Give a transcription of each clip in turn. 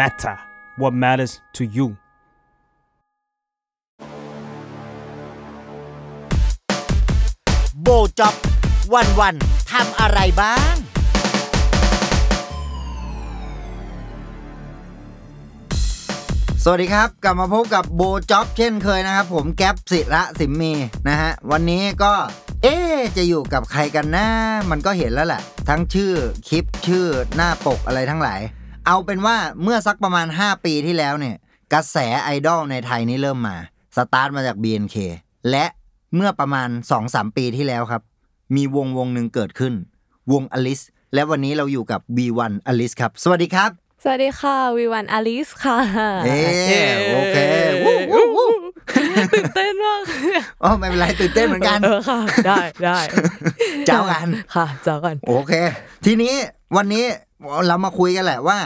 matter what matters to you โบจ็อบวันวันทำอะไรบ้าง สวัสดีครับ กลับมาพบกับโบจ็อบเช่นเคยนะครับ ผมแก๊ปศิระสิมมีนะฮะ วันนี้ก็เอ๊จะอยู่กับใครกันนะ มันก็เห็นแล้วแหละ ทั้งชื่อคลิปชื่อหน้าปกอะไรทั้งหลาย เอาเป็นว่าเมื่อสักประมาณ 5 ปีที่แล้วเนี่ย กระแสไอดอลในไทยนี่เริ่มมา สตาร์ทมาจาก BNK และเมื่อประมาณ 2-3 ปีที่แล้วครับ มีวงวงหนึ่งเกิดขึ้น วงอลิสและวันนี้เราอยู่กับ V1 อลิสครับ สวัสดีครับ สวัสดีค่ะวีวันอลิสค่ะเอ๊ะโอเควู้วู้วู้ตื่นเต้นมากอ๋อไม่เป็นไรตื่นเต้นเหมือนกัน เออค่ะ ได้ได้เจ้ากัน ค่ะเจ้ากัน โอเค ทีนี้วันนี้ เรามาคุยกันแหละว่า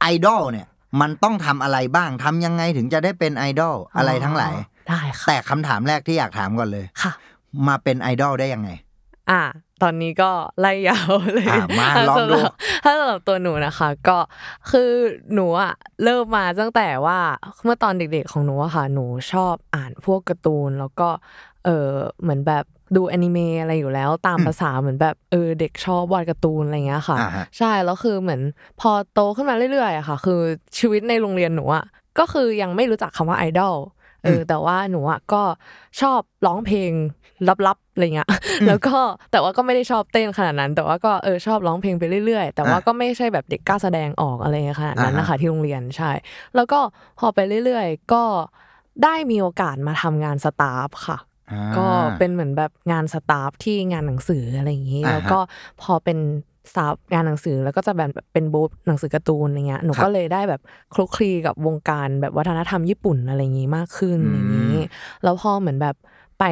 ไอดอลเนี่ยมันต้องทำอะไรบ้างทำยังไงถึงจะได้เป็นไอดอลอะไรทั้งหลายได้ค่ะแต่คำถามแรกที่อยากถามก่อนเลยค่ะ มาเป็นไอดอลได้ยังไง อ่า ตอนนี้ก็ไล่ยาวเลยอะมาถ้ลองดูสำหรับถ้าสำหรับตัวหนูนะคะ ก็คือหนูอะเริ่มมาตั้งแต่ว่าเมื่อตอนเด็กๆของหนูอะค่ะ หนูชอบอ่านพวกการ์ตูนแล้วก็เออเหมือนแบบ ดูแอนิเมะอะไรอยู่แล้วตามภาษาเหมือนแบบเออเด็กชอบวาดการ์ตูนอะไรเงี้ยค่ะอ่าฮะใช่แล้วคือเหมือนพอโตขึ้นมาเรื่อยๆอะค่ะ คือชีวิตในโรงเรียนหนูอะก็คือยังไม่รู้จักคำว่าไอดอลเอออแต่ว่าหนูอะก็ชอบร้องเพลงลับๆอะไรเงี้ยแล้วก็แต่ว่าก็ไม่ได้ชอบเต้นขนาดนั้น แต่ว่าก็เออชอบร้องเพลงไปเรื่อยๆ แต่ว่าอะก็ไม่ใช่แบบเด็กกล้าแสดงออกอะไรเงี้ยขนาดนั้นอ่าฮะนะคะที่โรงเรียนใช่ แล้วก็พอไปเรื่อยๆ ก็ได้มีโอกาสมาทำงานสตาฟค่ะอ่า ก็เป็นเหมือนแบบงานสตาฟที่งานหนังสืออะไรอย่างนี้อ่าฮะแล้วก็พอเป็นสตาฟงานหนังสือแล้วก็จะแบบเป็นบูธหนังสือการ์ตูนอะไรเงี้ยหนูครับก็เลยได้แบบคลุกคลีกับวงการแบบวัฒนธรรมญี่ปุ่นอะไรอย่างนี้มากขึ้นอืมอย่างนี้ แล้วพอเหมือนแบบไป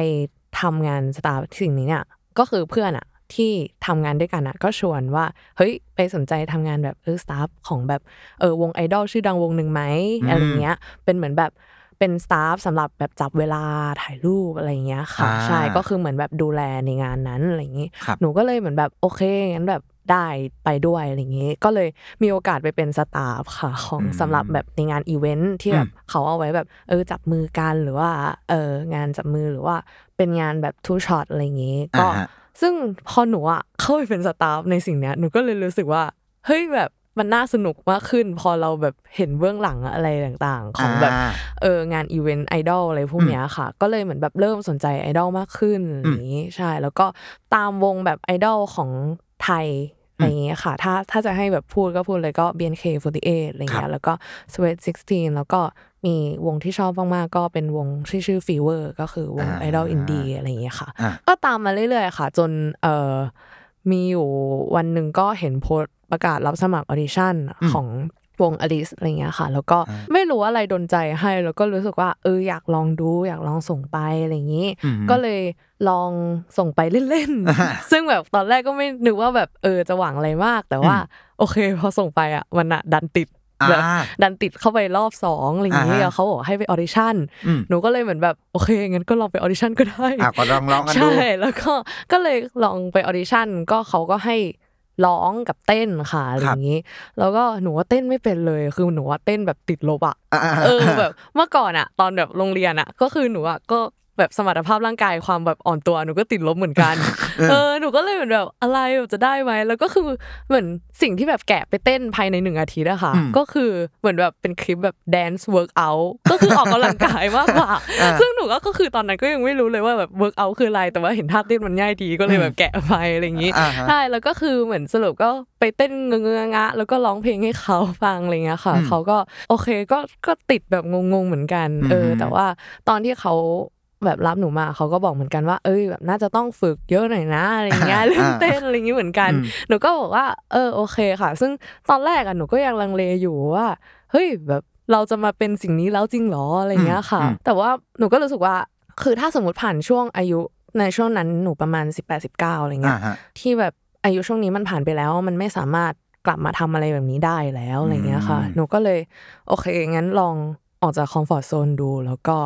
ทำงานสตาฟสิ่งนี้เนี่ยก็คือเพื่อนอะที่ทำงานด้วยกันอะก็ชวนว่าเฮ้ยไปสนใจทำงานแบบเออ staff ของแบบเออวงไอดอลชื่อดังวงหนึ่งไหมอะไรเงี้ยเป็นเหมือนแบบ เป็น staff สำหรับแบบจับเวลาถ่ายรูปอะไรเงี้ยค่ะอ่าใช่ก็คือเหมือนแบบดูแลในงานนั้นอะไรอย่างงี้ครับหนูก็เลยเหมือนแบบโอเคงั้นแบบได้ไปด้วยอะไรอย่างงี้ ก็เลยมีโอกาสไปเป็น staff ค่ะ ของอืมสำหรับแบบในงานอีเวนท์ที่แบบอืมเขาเอาไว้แบบเออจับมือกันหรือว่าเอองานจับมือหรือว่าเป็นงานแบบ two-shot อะไรอย่างงี้ ก็อ่าฮะซึ่งพอหนูอะเข้าไปเป็น staff ในสิ่งเนี้ยหนูก็เลยรู้สึกว่าเฮ้ยแบบ มันน่าสนุกมากขึ้น พอเราแบบเห็นเบื้องหลังอะไรต่างๆ ของแบบอ่าเอองานอีเวนต์ไอดอลอะไรพวกเนี้ยค่ะ ก็เลยเหมือนแบบเริ่มสนใจไอดอลมากขึ้นอย่างนี้ใช่ แล้วก็ตามวงแบบไอดอลของไทยอะไรอย่างเงี้ยค่ะ ถ้าถ้าจะให้แบบพูดก็พูดเลยก็ BNK48 อะไรเงี้ย แล้วก็ Sweet 16 แล้วก็มีวงที่ชอบมากๆก็เป็นวงที่ชื่อ Fever ก็คือวงอ่าไอดอลอินดี้อะไรอย่างเงี้ยค่ะอะ ก็ตามมาเรื่อยๆค่ะ จนเอ่อมีอยู่วันหนึ่งก็เห็นโพสต์ ประกาศรับสมัคร audition ของวงอลิสอะไรเงี้ยค่ะ แล้วก็ไม่รู้อะไรดนใจให้ แล้วก็รู้สึกว่าเอออยากลองดูอยากลองส่งไปอะไรอย่างนี้อืมก็เลยลองส่งไปเล่นอ่าๆซึ่งแบบตอนแรกก็ไม่นึกว่าแบบเออจะหวังอะไรมาก แต่ว่าโอเคพอส่งไปอะมันอะดันติดอ่าแบบดันติดเข้าไปรอบสองอะไรอย่างนี้อ่าฮะแล้วเขาบอกให้ไป audition อืมหนูก็เลยเหมือนแบบโอเคงั้นก็ลองไป audition ก็ได้อะก็ลองลองกันดูใช่แล้วก็ก็เลยลองไปออดิชั่นก็เขาก็ให้ ร้องกับเต้นค่ะอะไรอย่างนี้ แล้วก็หนูว่าเต้นไม่เป็นเลยคือหนูว่าเต้นแบบติดลบอะอ่าเออแบบเมื่อก่อนอะตอนแบบโรงเรียนอะก็คือหนูอะก็ แบบสมรรถภาพร่างกายความแบบอ่อนตัวหนูก็ติดลบเหมือนกัน เออหนูก็เลยเหมือนแบบอะไรแบบจะได้ไหมแล้วก็คือเหมือนสิ่งที่แบบแกะไปเต้นภายในหนึ่งอาทิตย์อะค่ะอืมก็คือเหมือนแบบเป็นคลิปแบบ dance workout ก็คือออกกำลังกายมากกว่าอ่าซึ่งหนูก็ก็คือตอนนั้นก็ยังไม่รู้เลยว่าแบบ workout คืออะไรแต่ว่าเห็นท่าเต้นมันง่ายดีก็เลยแบบแกะไปอะไรอย่างนี้อ่าฮะใช่แล้วก็คือเหมือนสรุปก็ไปเต้นเงงๆงะๆแล้วก็ร้องเพลงให้เขาฟังอะไรเงี้ยค่ะอืมเขาก็โอเคก็ก็ติดแบบงงๆเหมือนกัน เอออืมแต่ว่าตอนที่เขา แบบรับหนูมาเขาก็บอกเหมือนกันว่า เอ้ยแบบน่าจะต้องฝึกเยอะหน่อยนะอะไรเงี้ยอ่าเรื่องเต้นอะไรอย่างงี้เหมือนกันอืมหนูก็บอกว่า เออโอเคค่ะ ซึ่งตอนแรกอะหนูก็ยังลังเลอยู่ว่าเฮ้ยแบบเราจะมาเป็นสิ่งนี้แล้วจริงเหรออะไรเงี้ยค่ะอืมแต่ว่าหนูก็รู้สึกว่าคือถ้าสมมติผ่านช่วงอายุในช่วงนั้นหนูประมาณ 18 19อะไรเงี้อ่ายฮะที่แบบอายุช่วงนี้มันผ่านไปแล้ว มันไม่สามารถกลับมาทำอะไรแบบนี้ได้แล้วอะไรเงี้ยค่ะอืมหนูก็เลย โอเคงั้นลองออกจากคอมฟอร์ทโซนดู แล้วก็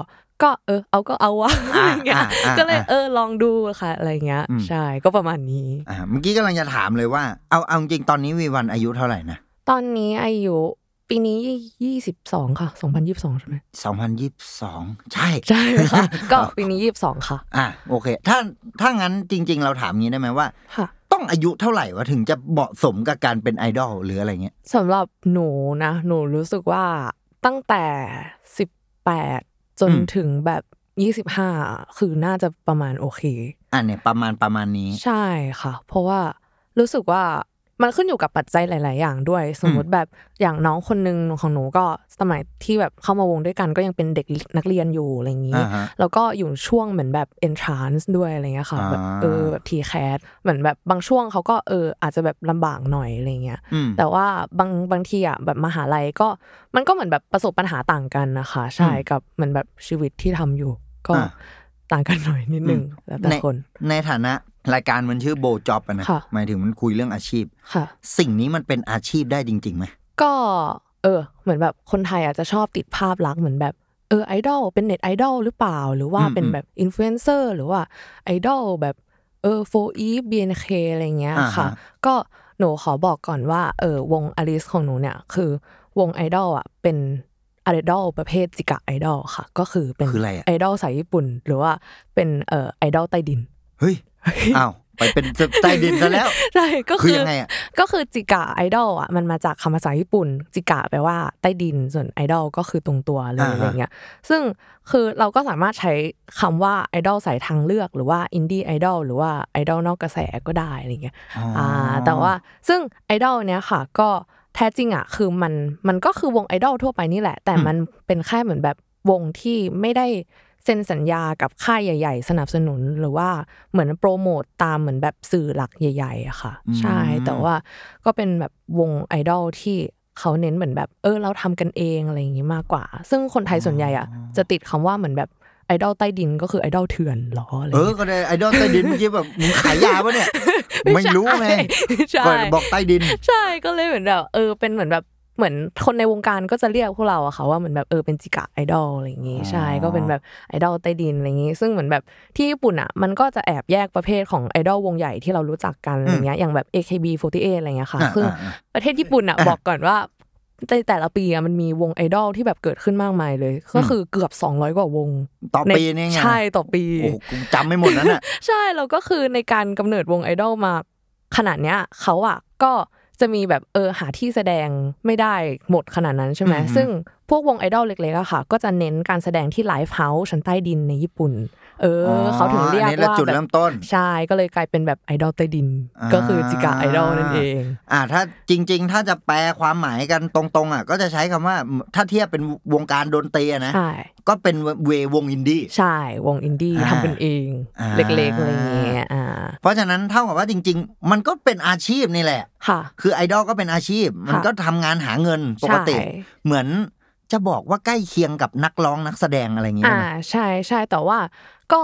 ก็เออเอาก็เอาวะอะไรเงี้ยอ่าอ่าก็เลยอ่าเออลองดูค่ะอะไรเงี้ยอืมใช่ก็ประมาณนี้อ่าเมื่อกี้กำลังจะถามเลยว่าเอาเอาจริงๆตอนนี้วีวันอายุเท่าไหร่นะตอนนี้อายุปีนี้ยี่สิบสองค่ะสองพันยี่สิบสองใช่ไหม2022ใช่ใช่ค่ะก็ปีนี้ยี่สิบสองค่ะ อะโอเค ถ้าถ้างั้นจริง ๆ เราถามงี้ได้ไหมว่าค่ะต้องอายุเท่าไหร่วะถึงจะเหมาะสมกับการเป็นไอดอลหรืออะไรเงี้ยสำหรับหนูนะ หนูรู้สึกว่าตั้งแต่สิบแปด จนอืมถึงแบบยี่สิบห้าคือน่าจะประมาณโอเค อะเนี่ยประมาณประมาณนี้ ใช่ค่ะ เพราะว่ารู้สึกว่า มันขึ้นอยู่กับปัจจัยหลาย ๆ อย่างด้วย สมมติแบบอย่างน้องคนหนึ่งของหนูก็สมัยที่แบบเข้ามาวงด้วยกันก็ยังเป็นเด็กนักเรียนอยู่อะไรอย่างนี้อ่าฮะแล้วก็อยู่ช่วงเหมือนแบบ entrance ด้วยอะไรเงี้ยค่ะอ่าแบบเออแบบทีแคสเหมือนแบบบางช่วงเขาก็เอออาจจะแบบลำบากหน่อยอะไรเงี้ยอืมแต่ว่าบางบางทีอะแบบมหาลัยก็มันก็เหมือนแบบประสบปัญหาต่างกันนะคะ ใช่อืมกับเหมือนแบบชีวิตที่ทำอยู่ ก็อ่า ต่างกันหน่อยนิดนึงอืมแล้วแต่ในคน ในฐานะรายการมันชื่อ BOLD JOB อะนะค่ะหมายถึงมันคุยเรื่องอาชีพค่ะ สิ่งนี้มันเป็นอาชีพได้จริงๆไหมก็ เออ เหมือนแบบคนไทยอาจจะชอบติดภาพลักษณ์เหมือนแบบเออไอดอลเป็นเน็ตไอดอลหรือเปล่า หรือว่าอืมเป็นอืมแบบอินฟลูเอนเซอร์หรือว่าไอดอลแบบเออ 4EVE BNK อะไรเงี้ยอ่าฮะค่ะ ก็หนูขอบอกก่อนว่าเออวงอลิสของหนูเนี่ยคือวงไอดอลอะเป็น ไอดอลประเภทจิกะไอดอลค่ะ ก็คือเป็นคืออะไรอะไอดอลสายญี่ปุ่น หรือว่าเป็นเอ่อไอดอลใต้ดิน เฮ้ยอ้าวไปเป็นใต้ดินซะแล้วใช่ก็คืคืออยังไงอะก็คือจิกะไอดอลอะมันมาจากคำภาษาญี่ปุ่น จิกะแปลว่าใต้ดินส่วนไอดอลก็คือตรงตัวเลยอ่าฮะอะไรเงี้ยซึ่งคือเราก็สามารถใช้คำว่าไอดอลสายทางเลือกหรือว่าอินดี้ไอดอลหรือว่าไอดอลนอกกระแสก็ได้อะไรเงี้ยอ๋อออ่าแต่ว่าซึ่งไอดอลเนี้ยค่ะก็แท้จริงอะคือมันมันก็คือวงไอดอลทั่วไปนี่แหละ แต่มันเป็นแค่เหมือนแบบวงที่ไม่ได้เซ็นสัญญากับค่ายใหญ่ ๆ สนับสนุนหรือว่าเหมือนโปรโมตตามเหมือนแบบสื่อหลักใหญ่ๆอะค่ะ ใช่แต่ว่าก็เป็นแบบวงไอดอลที่เขาเน้นเหมือนแบบ เออเราทำกันเองอะไรอย่างงี้มากกว่า ซึ่งคนไทยส่วนใหญ่อะจะติดคำว่าเหมือนแบบ ไอดอลใต้ดินก็คือไอดอลเถื่อนเหรออะไรเออเงี้ยก็ได้ไอดอลใต้ดินเมื่อกี้แบบมึงขายยาปะเนี่ย ไม่รู้ไงใช่ก่อนบอกใต้ดิน ใช่ก็เลยเหมือนแบบเออเป็นเหมือนแบบเหมือนคนในวงการก็จะเรียกพวกเราอะค่ะว่าเหมือนแบบเออเป็นจิกะไอดอลอะไรอย่างงี้อ๋อใช่ก็เป็นแบบไอดอลใต้ดินอะไรอย่างงี้ ซึ่งเหมือนแบบที่ญี่ปุ่นอะมันก็จะแอบแยกประเภทของไอดอลวงใหญ่ที่เรารู้จักกันอะไรเงี้ยอย่างแบบ AKB48 อะไรเงี้ยค่ะอ่าคือออ่าประเทศญี่ปุ่นอะบอกก่อนว่า ในแต่ละปีอะมันมีวงไอดอลที่แบบเกิดขึ้นมากมายเลย ก็คือเกือบ200กว่าวงต่อในปีเนี่ยไงใช่ต่อปีโอ้โหกูจำไม่หมดนั้นอะใช่แล้วก็คือในการกำเนิดวงไอดอลมาขนาดเนี้ยเขาอะก็จะมีแบบเออหาที่แสดงไม่ได้หมดขนาดนั้นใช่ไหมอือฮึซึ่งพวกวงไอดอลเล็กๆอะค่ะ ก็จะเน้นการแสดงที่ live house ชั้นใต้ดินในญี่ปุ่น เอออ เขาถึงเรียกอันนี้แหละว่าจุดแบบเริ่มต้น ใช่ก็เลยกลายเป็นแบบไอดอลใต้ดินอ่าก็คือจิกาไอดอลนั่นเอง อ่าถ้าจริง ๆ ถ้าจะแปลความหมายกันตรงๆอะก็จะใช้คำว่าถ้าเทียบเป็นวงการดนตรีอะนะใช่ก็เป็นเววงอินดี้ใช่วงอินดี้อ่าทำกันเองอ่าเล็กๆอะไรอย่างเงี้ยอ่าเพราะฉะนั้นเท่ากับว่าจริง ๆ มันก็เป็นอาชีพนี่แหละค่ะ คือไอดอลก็เป็นอาชีพ มันก็ทำงานหาเงินปกติใช่เหมือน จะบอกว่าใกล้เคียงกับนักร้องนักแสดงอะไรอย่างเงี้ยอ่านะใช่ใช่แต่ว่าก็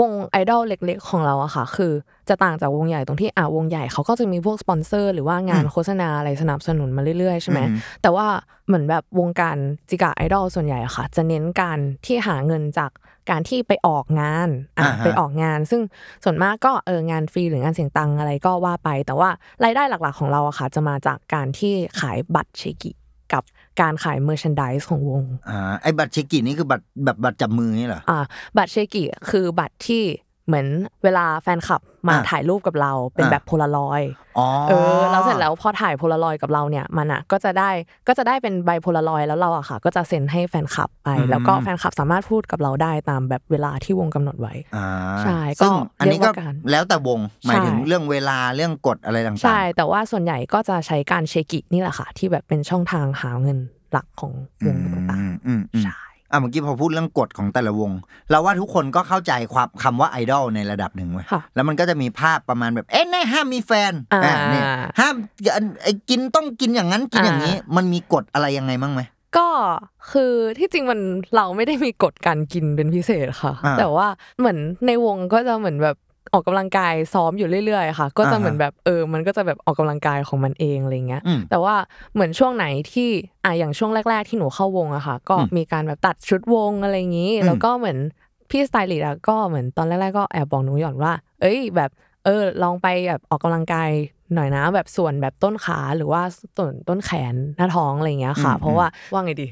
วงไอดอลเล็ก ๆ ของเราอะค่ะ คือจะต่างจากวงใหญ่ตรงที่อ่าวงใหญ่เขาก็จะมีพวกสปอนเซอร์ หรือว่างานโฆษณาอะไรสนับสนุนมาเรื่อยๆใช่ไหมอืมแต่ว่าเหมือนแบบวงการจิกาไอดอลส่วนใหญ่อะค่ะ จะเน้นการที่หาเงินจากการที่ไปออกงานอะอ่าฮะไปออกงาน ซึ่งส่วนมากก็เอองานฟรีหรืองานเสียตังอะไรก็ว่าไป แต่ว่ารายได้หลักๆของเราอะค่ะ จะมาจากการที่ขายบัตร チェキ กับ การขาย merchandise ของวงอ่าไอ้บัตร チェキ นี่คือบัตรแบบบัตรจับมือนี่เหรออ่าบัตร チェキ คือบัตรที่เหมือนเวลาแฟนคลับ มาอะถ่ายรูปกับเราเป็นอะแบบโพลารอยด์อ๋อเออแล้วเสร็จแล้วพอถ่ายโพลารอยด์กับเราเนี่ยมันอะก็จะได้ก็จะได้เป็นใบโพลารอยด์แล้วเราอะค่ะ ก็จะเซ็นให้แฟนคลับไปอืมแล้วก็แฟนคลับสามารถพูดกับเราได้ตามแบบเวลาที่วงกำหนดไว้อ่าใช่ก็ซึ่งอันนี้ก็เรียกว่าการแล้วแต่วงหมายถึงใช่เรื่องเวลาเรื่องกฎอะไรต่างๆใช่แต่ว่าส่วนใหญ่ก็จะใช้การเชกินี่แหละค่ะ ที่แบบเป็นช่องทางหาเงินหลักของวงต่างอืมอืมอืมๆใช่ อะเมื่อกี้พอพูดเรื่องกฎของแต่ละวง เราว่าทุกคนก็เข้าใจความคำว่าไอดอลในระดับหนึ่งเว้ยค่ะแล้วมันก็จะมีภาพประมาณแบบ เอ๊ะแน่ห้ามมีแฟนอ่า เนี่ยห้ามอันไอ้กินต้องกินอย่างนั้นกินอย่างนี้อ่ามันมีกฎอะไรยังไงบ้างไหม ก็คือที่จริงมันเราไม่ได้มีกฎการกินเป็นพิเศษค่ะ อ่า แต่ว่าเหมือนในวงก็จะเหมือนแบบ ออกกำลังกายซ้อมอยู่เรื่อยๆค่ะ ก็จะอ่าฮะเหมือนแบบเออ มันก็จะแบบออกกำลังกายของมันเองอะไรเงี้ยอืมแต่ว่าเหมือนช่วงไหนที่อะอย่างช่วงแรก ๆ ที่หนูเข้าวงอะค่ะ ก็อืมมีการแบบตัดชุดวงอะไรอย่างนี้อืมแล้วก็เหมือนพี่สไตลิสต์อะก็เหมือนตอนแรกๆก็แอบบอกหนูหย่อนว่า เอ้ยแบบเอเออลองไปแบบออกกำลังกาย หน่อยนะแบบส่วนแบบต้นขาหรือว่าส่วนต้นแขนหน้าท้องอะไรเงี้ยค่ะอืมเพราะว่าว่าไงดี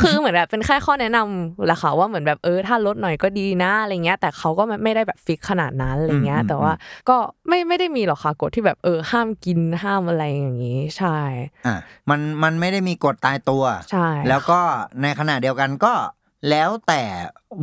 คือเหมือนแบบเป็นแค่ข้อแนะนำแหละค่ะว่าเหมือนแบบเออถ้าลดหน่อยก็ดีนะอะไรเงี้ย แต่เขาก็ไม่ได้แบบฟิกขนาดนั้นอะไรเงี้ย แต่ว่าก็ไม่ไม่ได้มีหรอกค่ะกฎที่แบบเออห้ามกินห้ามอะไรอย่างงี้ใช่อะมันมันไม่ได้มีกฎตายตัวใช่แล้วก็ในขณะเดียวกันก็ แล้วแต่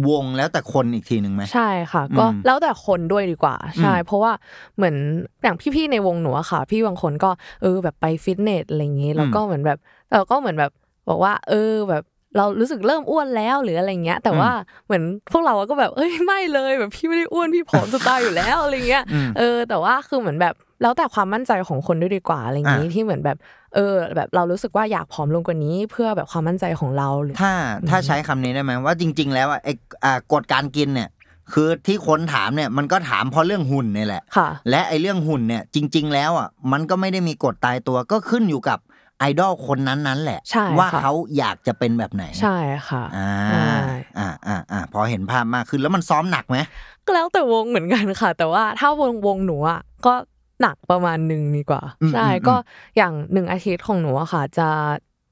วงแล้วแต่คนอีกทีหนึ่งไหมใช่ค่ะ ก็อืมแล้วแต่คนด้วยดีกว่า ใช่อืมเพราะว่าเหมือนอย่างพี่ๆในวงหนูอะค่ะ พี่บางคนก็เออแบบไปฟิตเนสอะไรอย่างงี้แล้วก็เหมือนแบบเราก็เหมือนแบบบอกว่า เออแบบเรารู้สึกเริ่มอ้วนแล้วหรืออะไรเงี้ย แต่ว่าเหมือนพวกเราก็แบบเอ้ยไม่เลยแบบพี่ไม่ได้อ้วนพี่ผอมจะตายอยู่แล้วอะไรเงี้ยอืมเออแต่ว่าคือเหมือนแบบ แล้วแต่ความมั่นใจของคนด้วยดีกว่าอะไรอย่างงี้อะที่เหมือนแบบ เออ แบบเรารู้สึกว่าอยากผอมลงกว่านี้ เพื่อแบบความมั่นใจของเราหรือถ้าถ้าใช้คำนี้ได้ไหมว่าจริง ๆ แล้วอะไอ้อ่ากฎการกินเนี่ยคือที่คนถามเนี่ยมันก็ถามเพราะเรื่องหุ่นเนี่ยแหละค่ะและไอ้เรื่องหุ่นเนี่ยจริง ๆ แล้วอะมันก็ไม่ได้มีกฎตายตัวก็ขึ้นอยู่กับไอดอลคนนั้นๆแหละใช่ว่าค่ะเขาอยากจะเป็นแบบไหน ใช่ค่ะอ่าใช่อ่าอ่าอ่าพอเห็นภาพมากขึ้นแล้วมันซ้อมหนักไหมก็แล้วแต่วงเหมือนกันค่ะ แต่ว่าถ้าวงวงหนูอะก็ หนักประมาณหนึ่งดีกว่าอืมใช่อืมก็อย่างหนึ่งอาทิตย์ของหนูอะค่ะ จะ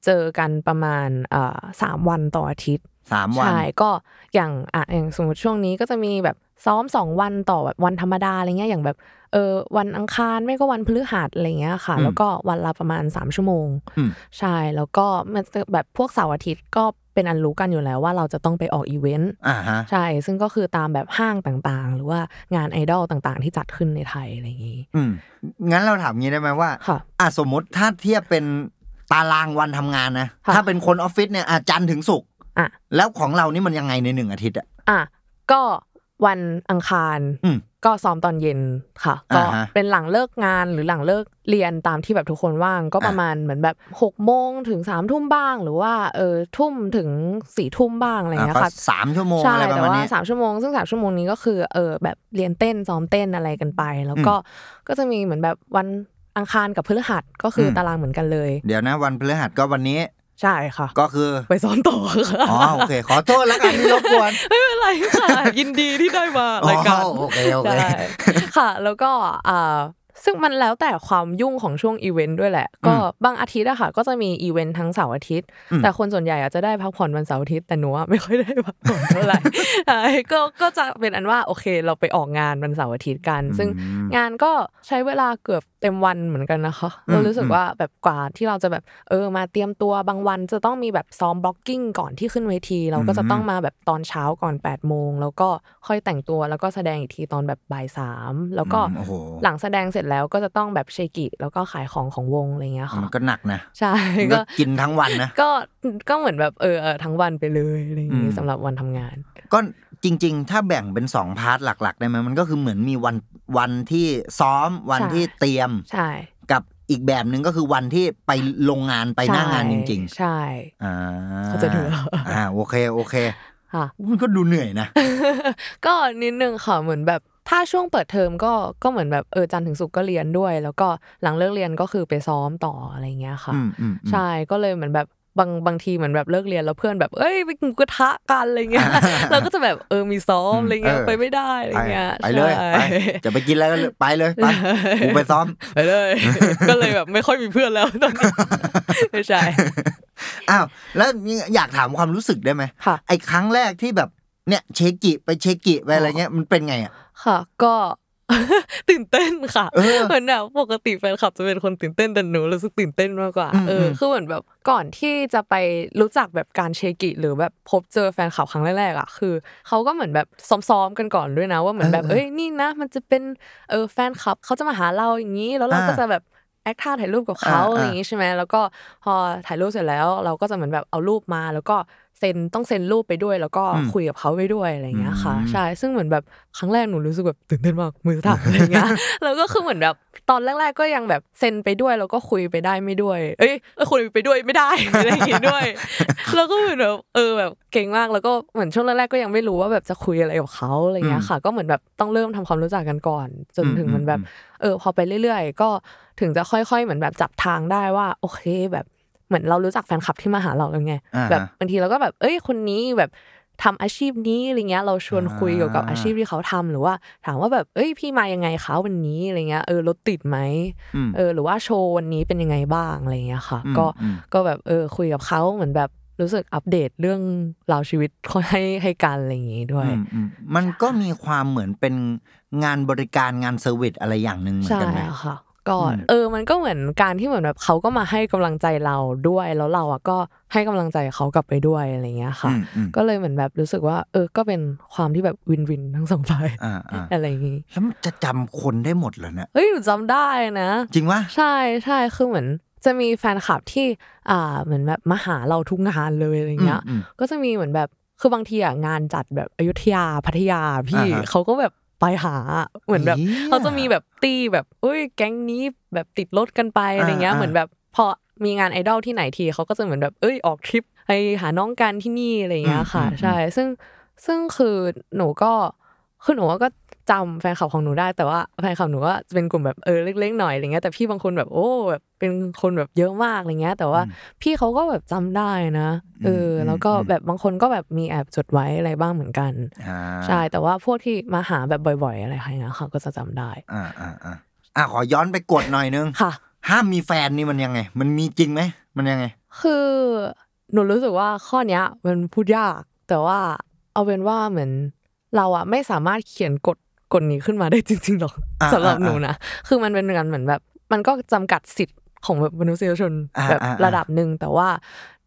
เจอกันประมาณเอ่อสามวันต่ออาทิตย์สามวันใช่ก็อย่างอะอย่างสมมติช่วงนี้ก็จะมีแบบซ้อมสองวันต่อแบบวันธรรมดาอะไรเงี้ยอย่างแบบเออวันอังคารไม่ก็วันพฤหัสอะไรเงี้ยค่ะอืมแล้วก็วันละประมาณสามชั่วโมงอืมใช่แล้วก็มันจะแบบพวกเสาร์อาทิตย์ก็ เป็นอันรู้กันอยู่แล้วว่าเราจะต้องไปออกอีเวนต์อ่าฮะใช่ ซึ่งก็คือตามแบบห้างต่างๆ หรือว่างานไอดอลต่างๆ ที่จัดขึ้นในไทยอะไรอย่างนี้อืมงั้นเราถามงี้ได้ไหมว่าค่ะอะสมมติถ้าเทียบเป็นตารางวันทำงานนะค่ะถ้าเป็นคนออฟฟิศเนี่ยอาจันทร์ถึงศุกร์อะแล้วของเรานี่มันยังไงในหนึ่งอาทิตย์อะอะก็วันอังคารอืม ก็ซ้อมตอนเย็นค่ะ ก็อ่าฮะเป็นหลังเลิกงานหรือหลังเลิกเรียนตามที่แบบทุกคนว่างก็ประมาณเหมือนแบบหกโมงถึงสามทุ่มบ้าง หรือว่าเออทุ่มถึงสี่ทุ่มบ้างอะไรอย่างอะเงี้ยก็ค่ะสามชั่วโมงใช่อะไรประแต่มาณว่านี้สามชั่วโมงซึ่งสามชั่วโมงนี้ก็คือเออแบบเรียนเต้นซ้อมเต้นอะไรกันไป แล้วก็ก็จะมีเหมือนแบบวันอังคารกับพฤหัสก็คืออมตารางเหมือนกันเลย เดี๋ยวนะวันพฤหัสก็วันนี้ ใช่ค่ะ ก็คือไปซ้อมต่อค่ะอ๋อโอเค ขอโทษแล้วกันที่รบกวน ไม่เป็นไรค่ะ ยินดีที่ได้มาอ๋อรายการโอเคโอเคได้ค่ะ แล้วก็อ่า ซึ่งมันแล้วแต่ความยุ่งของช่วงอีเวนต์ด้วยแหละ ก็บางอาทิตย์อะค่ะ ก็จะมีอีเวนต์ทั้งเสาร์อาทิตย์อืมแต่คนส่วนใหญ่อะจะได้พักผ่อนวันเสาร์อาทิตย์แต่หนูอะไม่ค่อยได้พักผ่อนเท่าไหร่ใช่ก็ก็จะเป็นอันว่าโอเค เราไปออกงานวันเสาร์อาทิตย์กัน ซึ่งอืมงานก็ใช้เวลาเกือบเต็มวันเหมือนกันนะคะอืมเรารู้สึกอืมว่าแบบกว่าที่เราจะแบบเออมาเตรียมตัวบางวันจะต้องมีแบบซ้อมบล็อกกิ้งก่อนที่ขึ้นเวที เราก็จะต้องมาแบบตอนเช้าก่อน8ปดโมงแล้วก็ค่อยแต่งตัวแล้วก็แสดงอีกทีตอนแบบบ่ายสามแล้วก็อืมโอ้โหหลังแสดงเสร็จแล้วก็จะต้องแบบเชกิแล้วก็ขายของของวงอะไรเงี้ยค่ะมันก็หนักนะใช่มันก็ก็กินทั้งวันนะก็ก็เหมือนแบบเออเออทั้งวันไปเลยอะไรอย่างอืงี้มสำหรับวันทำงาน ก็จริง ๆ ถ้าแบ่งเป็นสอง part หลัก ๆ ได้ไหมมันก็คือเหมือนมีวันวันที่ซ้อมวันใช่ที่เตรียมใช่กับอีกแบบหนึ่งก็คือวันที่ไปลงงานไปหน้างานจริงใช่ๆอ่าเข้าใจถูกแล้วอ่าโอเคโอเคค่ะมันก็ดูเหนื่อยนะ ก็นิดนึงค่ะเหมือนแบบ ถ้าช่วงเปิดเทอมก็ก็เหมือนแบบเออจันทร์ถึงศุกร์ก็เรียนด้วย แล้วก็หลังเลิกเรียนก็คือไปซ้อมต่ออะไรเงี้ยค่ะอืมอืมอืมใช่ก็เลยเหมือนแบบบางบางทีเหมือนแบบเลิกเรียนแล้วเพื่อนแบบเอ้ยไปกินหมูกระทะกันอะไรเงี้ยเราก็จะแบบเออมีซ้อมอะไรเงี้ยเออไปไม่ได้อะไรไปเงี้ยไปเลยใช่ไปจะไปกินอะไรก็เลยไปเลยไปกูไปซ้อมไปเลย ก็เลยแบบไม่ค่อยมีเพื่อนแล้วตอนนี้ไม่ใช่อ้าวแล้วอยากถามความรู้สึกได้ไหมค่ะไอ้ครั้งแรกที่แบบเนี่ยเชกิไปเชกิไปอะไรเงี้ยมันเป็นไงอะ ค่ะ ก็ตื่นเต้นค่ะเออเหมือนแบบปกติแฟนคลับจะเป็นคนตื่นเต้นแต่หนูรู้สึกตื่นเต้นมากกว่าอืมเอออมคือเหมือนแบบก่อนที่จะไปรู้จักแบบการเชกิ หรือแบบพบเจอแฟนคลับครั้งแรกๆอะคือเขาก็เหมือนแบบซ้อมๆกันก่อนด้วยนะว่าเหมือนแบบเออเอ้ยนี่นะ มันจะเป็นเออแฟนคลับเขาจะมาหาเราอย่างนี้แล้วเราก็อ่าจะแบบแอคท่าถ่ายรูปกับเขาอ่าอะไรอย่างนี้ใช่ไหมแล้วก็พอถ่ายรูปเสร็จแล้ว เราก็จะเหมือนแบบเอารูปมาแล้วก็ เซ็นต้องเซ็นรูปไปด้วย แล้วก็อืมคุยกับเขาไปด้วยอะไรอย่างเงี้ยค่ะอืมใช่ซึ่งเหมือนแบบครั้งแรกหนูรู้สึกแบบตื่นเต้นมากมือสั่นอะไรเงี้ยแล้วก็คือเหมือนแบบตอนแรกๆก็ยังแบบเซ็นไปด้วยแล้วก็คุยไปได้ไม่ด้วยเอ้ยเอ้ยคุยไปด้วยไม่ได้อะไรอย่างงี้ด้วยแล้วก็เหมือนแบบเออแบบเก่งมากแล้วก็เหมือนช่วงแรกๆก็ยังไม่รู้ว่าแบบจะคุยอะไรกับเขาอะไรเงี้ยค่ะ ก็เหมือนแบบต้องเริ่มทำความรู้จักกันก่อน จนถึงอืมมันแบบอืมเออ พอไปเรื่อย ๆ ก็ถึงจะค่อย ๆ เหมือนแบบจับทางได้ว่า โอเคแบบ เหมือนเรารู้จักแฟนคลับที่มาหาเราแล้วไงอ่าฮะแบบบางทีเราก็แบบ เอ้ยคนนี้แบบทำอาชีพนี้อะไรเงี้ยเราชวนคุยเกี่ยวกับอาชีพที่เขาทำหรือว่า ถามว่าแบบเอ้ยพี่มายังไงคะวันนี้อะไรเงี้ยเออรถติดไหมอืมเออหรือว่าโชว์วันนี้เป็นยังไงบ้างอะไรเงี้ยค่ะอืมก็อืมก็แบบเออคุยกับเขาเหมือนแบบรู้สึกอัปเดตเรื่องราวชีวิตให้ให้กันอะไรอย่างงี้ด้วยอืมอืมมันก็มีความเหมือนเป็นงานบริการงาน service อะไรอย่างหนึ่งเหมือนใช่กันไหมค่ะ ก็อืมเออ มันก็เหมือนการที่เหมือนแบบเขาก็มาให้กำลังใจเราด้วย แล้วเราอะก็ให้กำลังใจเขากลับไปด้วยอะไรเงี้ยค่ะอืมอืมก็เลยเหมือนแบบรู้สึกว่า เออ ก็เป็นความที่แบบวินวินทั้งสองฝ่ายอ่าอ่าอะไรอย่างงี้ แล้วมันจะจำคนได้หมดเหรอเนี่ย เฮ้ยหนูจำได้นะ จริงวะใช่ใช่คือเหมือนจะมีแฟนคลับที่ อ่า เหมือนแบบมาหาเราทุกงานเลยอะไรเงี้ยอืมก็จะมีเหมือนแบบคือบางทีอะงานจัดแบบอยุธยาพัทยาพี่อ่าฮะเขาก็แบบ ไปหาเหมือนแบบเหี้ยเขาจะมีแบบตีแบบเอ้ยแก๊งนี้แบบติดรถกันไปอะไรเงี้ยอ่าเหมือนแบบพอมีงานไอดอลที่ไหนทีเขาก็จะเหมือนแบบเอ้ยออกทริปไปหาน้องกันที่นี่อะไรเงี้ยค่ะอืมอืมใช่ ซึ่งซึ่งคือหนูก็คือหนูก็ จำแฟนคลับของหนูได้ แต่ว่าแฟนคลับหนูก็จะเป็นกลุ่มแบบเออเล็กๆหน่อยอะไรเงี้ยแต่พี่บางคนแบบโอ้แบบเป็นคนแบบเยอะมากอะไรเงี้ย แต่ว่าพี่เขาก็แบบจำได้นะเอออมแล้วก็อืมแบบบางคนก็แบบมีแอบจดไว้อะไรบ้างเหมือนกันอ่าใช่แต่ว่าพวกที่มาหาแบบบ่อย ๆ อะไรใครนะค่ะก็จะจำได้อ่าอ่าอ่าอะขอย้อนไปกดหน่อยนึงค่ะ ห้ามมีแฟนนี่มันยังไง มันมีจริงไหมมันยังไง คือหนูรู้สึกว่าข้อเนี้ยมันพูดยาก แต่ว่าเอาเป็นว่าเหมือนเราอะไม่สามารถเขียนกฎ กฎนี้ขึ้นมาได้จริงๆหรอกอ่าสำหรับอ่าหนูนะคือมันเป็นการเหมือนแบบ มันก็จำกัดสิทธิ์ของแบบมนุษยชนอ่าแบบอ่าอ่าระดับหนึ่งแต่ว่า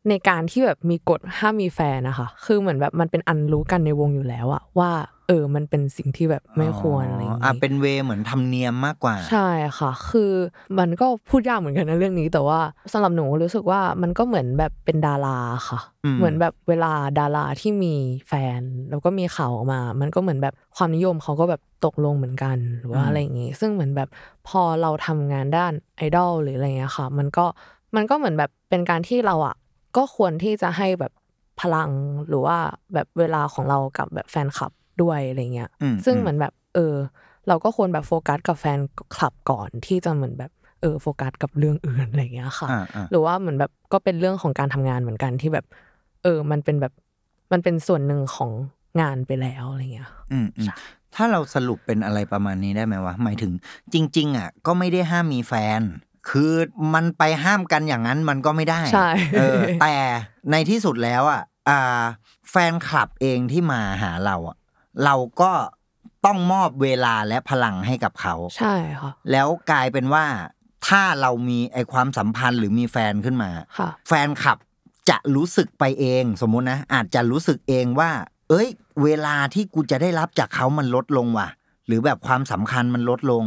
ในการที่แบบมีกฎห้ามมีแฟนนะคะ คือเหมือนแบบมันเป็นอันรู้กันในวงอยู่แล้วอะว่า เออ มันเป็นสิ่งที่แบบไม่ควรอะไรอย่างอะนี้เป็นเวเหมือนธรรมเนียมมากกว่า ใช่ค่ะ คือมันก็พูดยากเหมือนกันนะเรื่องนี้ แต่ว่าสำหรับหนูรู้สึกว่ามันก็เหมือนแบบเป็นดาราค่ะอืมเหมือนแบบเวลาดาราที่มีแฟน แล้วก็มีข่าวออกมา มันก็เหมือนแบบความนิยมเขาก็แบบตกลงเหมือนกันหรือว่าอะไรอย่างงี้ ซึ่งเหมือนแบบพอเราทำงานด้านไอดอลหรืออะไรเงี้ยค่ะ มันก็มันก็เหมือนแบบเป็นการที่เราอะก็ควรที่จะให้แบบพลังหรือว่าแบบเวลาของเรากับแบบแฟนคลับ ด้วยอะไรเงี้ยอืมซึ่งอืมเหมือนแบบ เออ เราก็ควรแบบโฟกัสกับแฟนคลับก่อนที่จะเหมือนแบบเออโฟกัสกับเรื่องอื่นอะไรอย่างเงี้ยค่ะอ่าอ่าหรือว่าเหมือนแบบก็เป็นเรื่องของการทำงานเหมือนกันที่แบบ เออ มันเป็นแบบมันเป็นส่วนหนึ่งของงานไปแล้วอะไรเงี้ยอืมอืมถ้าเราสรุปเป็นอะไรประมาณนี้ได้ไหมวะหมายถึง จริง ๆ อะ ก็ไม่ได้ห้ามมีแฟน คือมันไปห้ามกันอย่างนั้นมันก็ไม่ได้ใช่เออแต่ในที่สุดแล้วอะอ่า แฟนคลับเองที่มาหาเราอะ เราก็ต้องมอบเวลาและพลังให้กับเขา ใช่ค่ะ แล้วกลายเป็นว่าถ้าเรามีไอความสัมพันธ์หรือมีแฟนขึ้นมาค่ะแฟนคลับจะรู้สึกไปเองสมมุตินะ อาจจะรู้สึกเองว่า เอ้ย เวลาที่กูจะได้รับจากเขามันลดลงว่ะ หรือแบบความสำคัญมันลดลง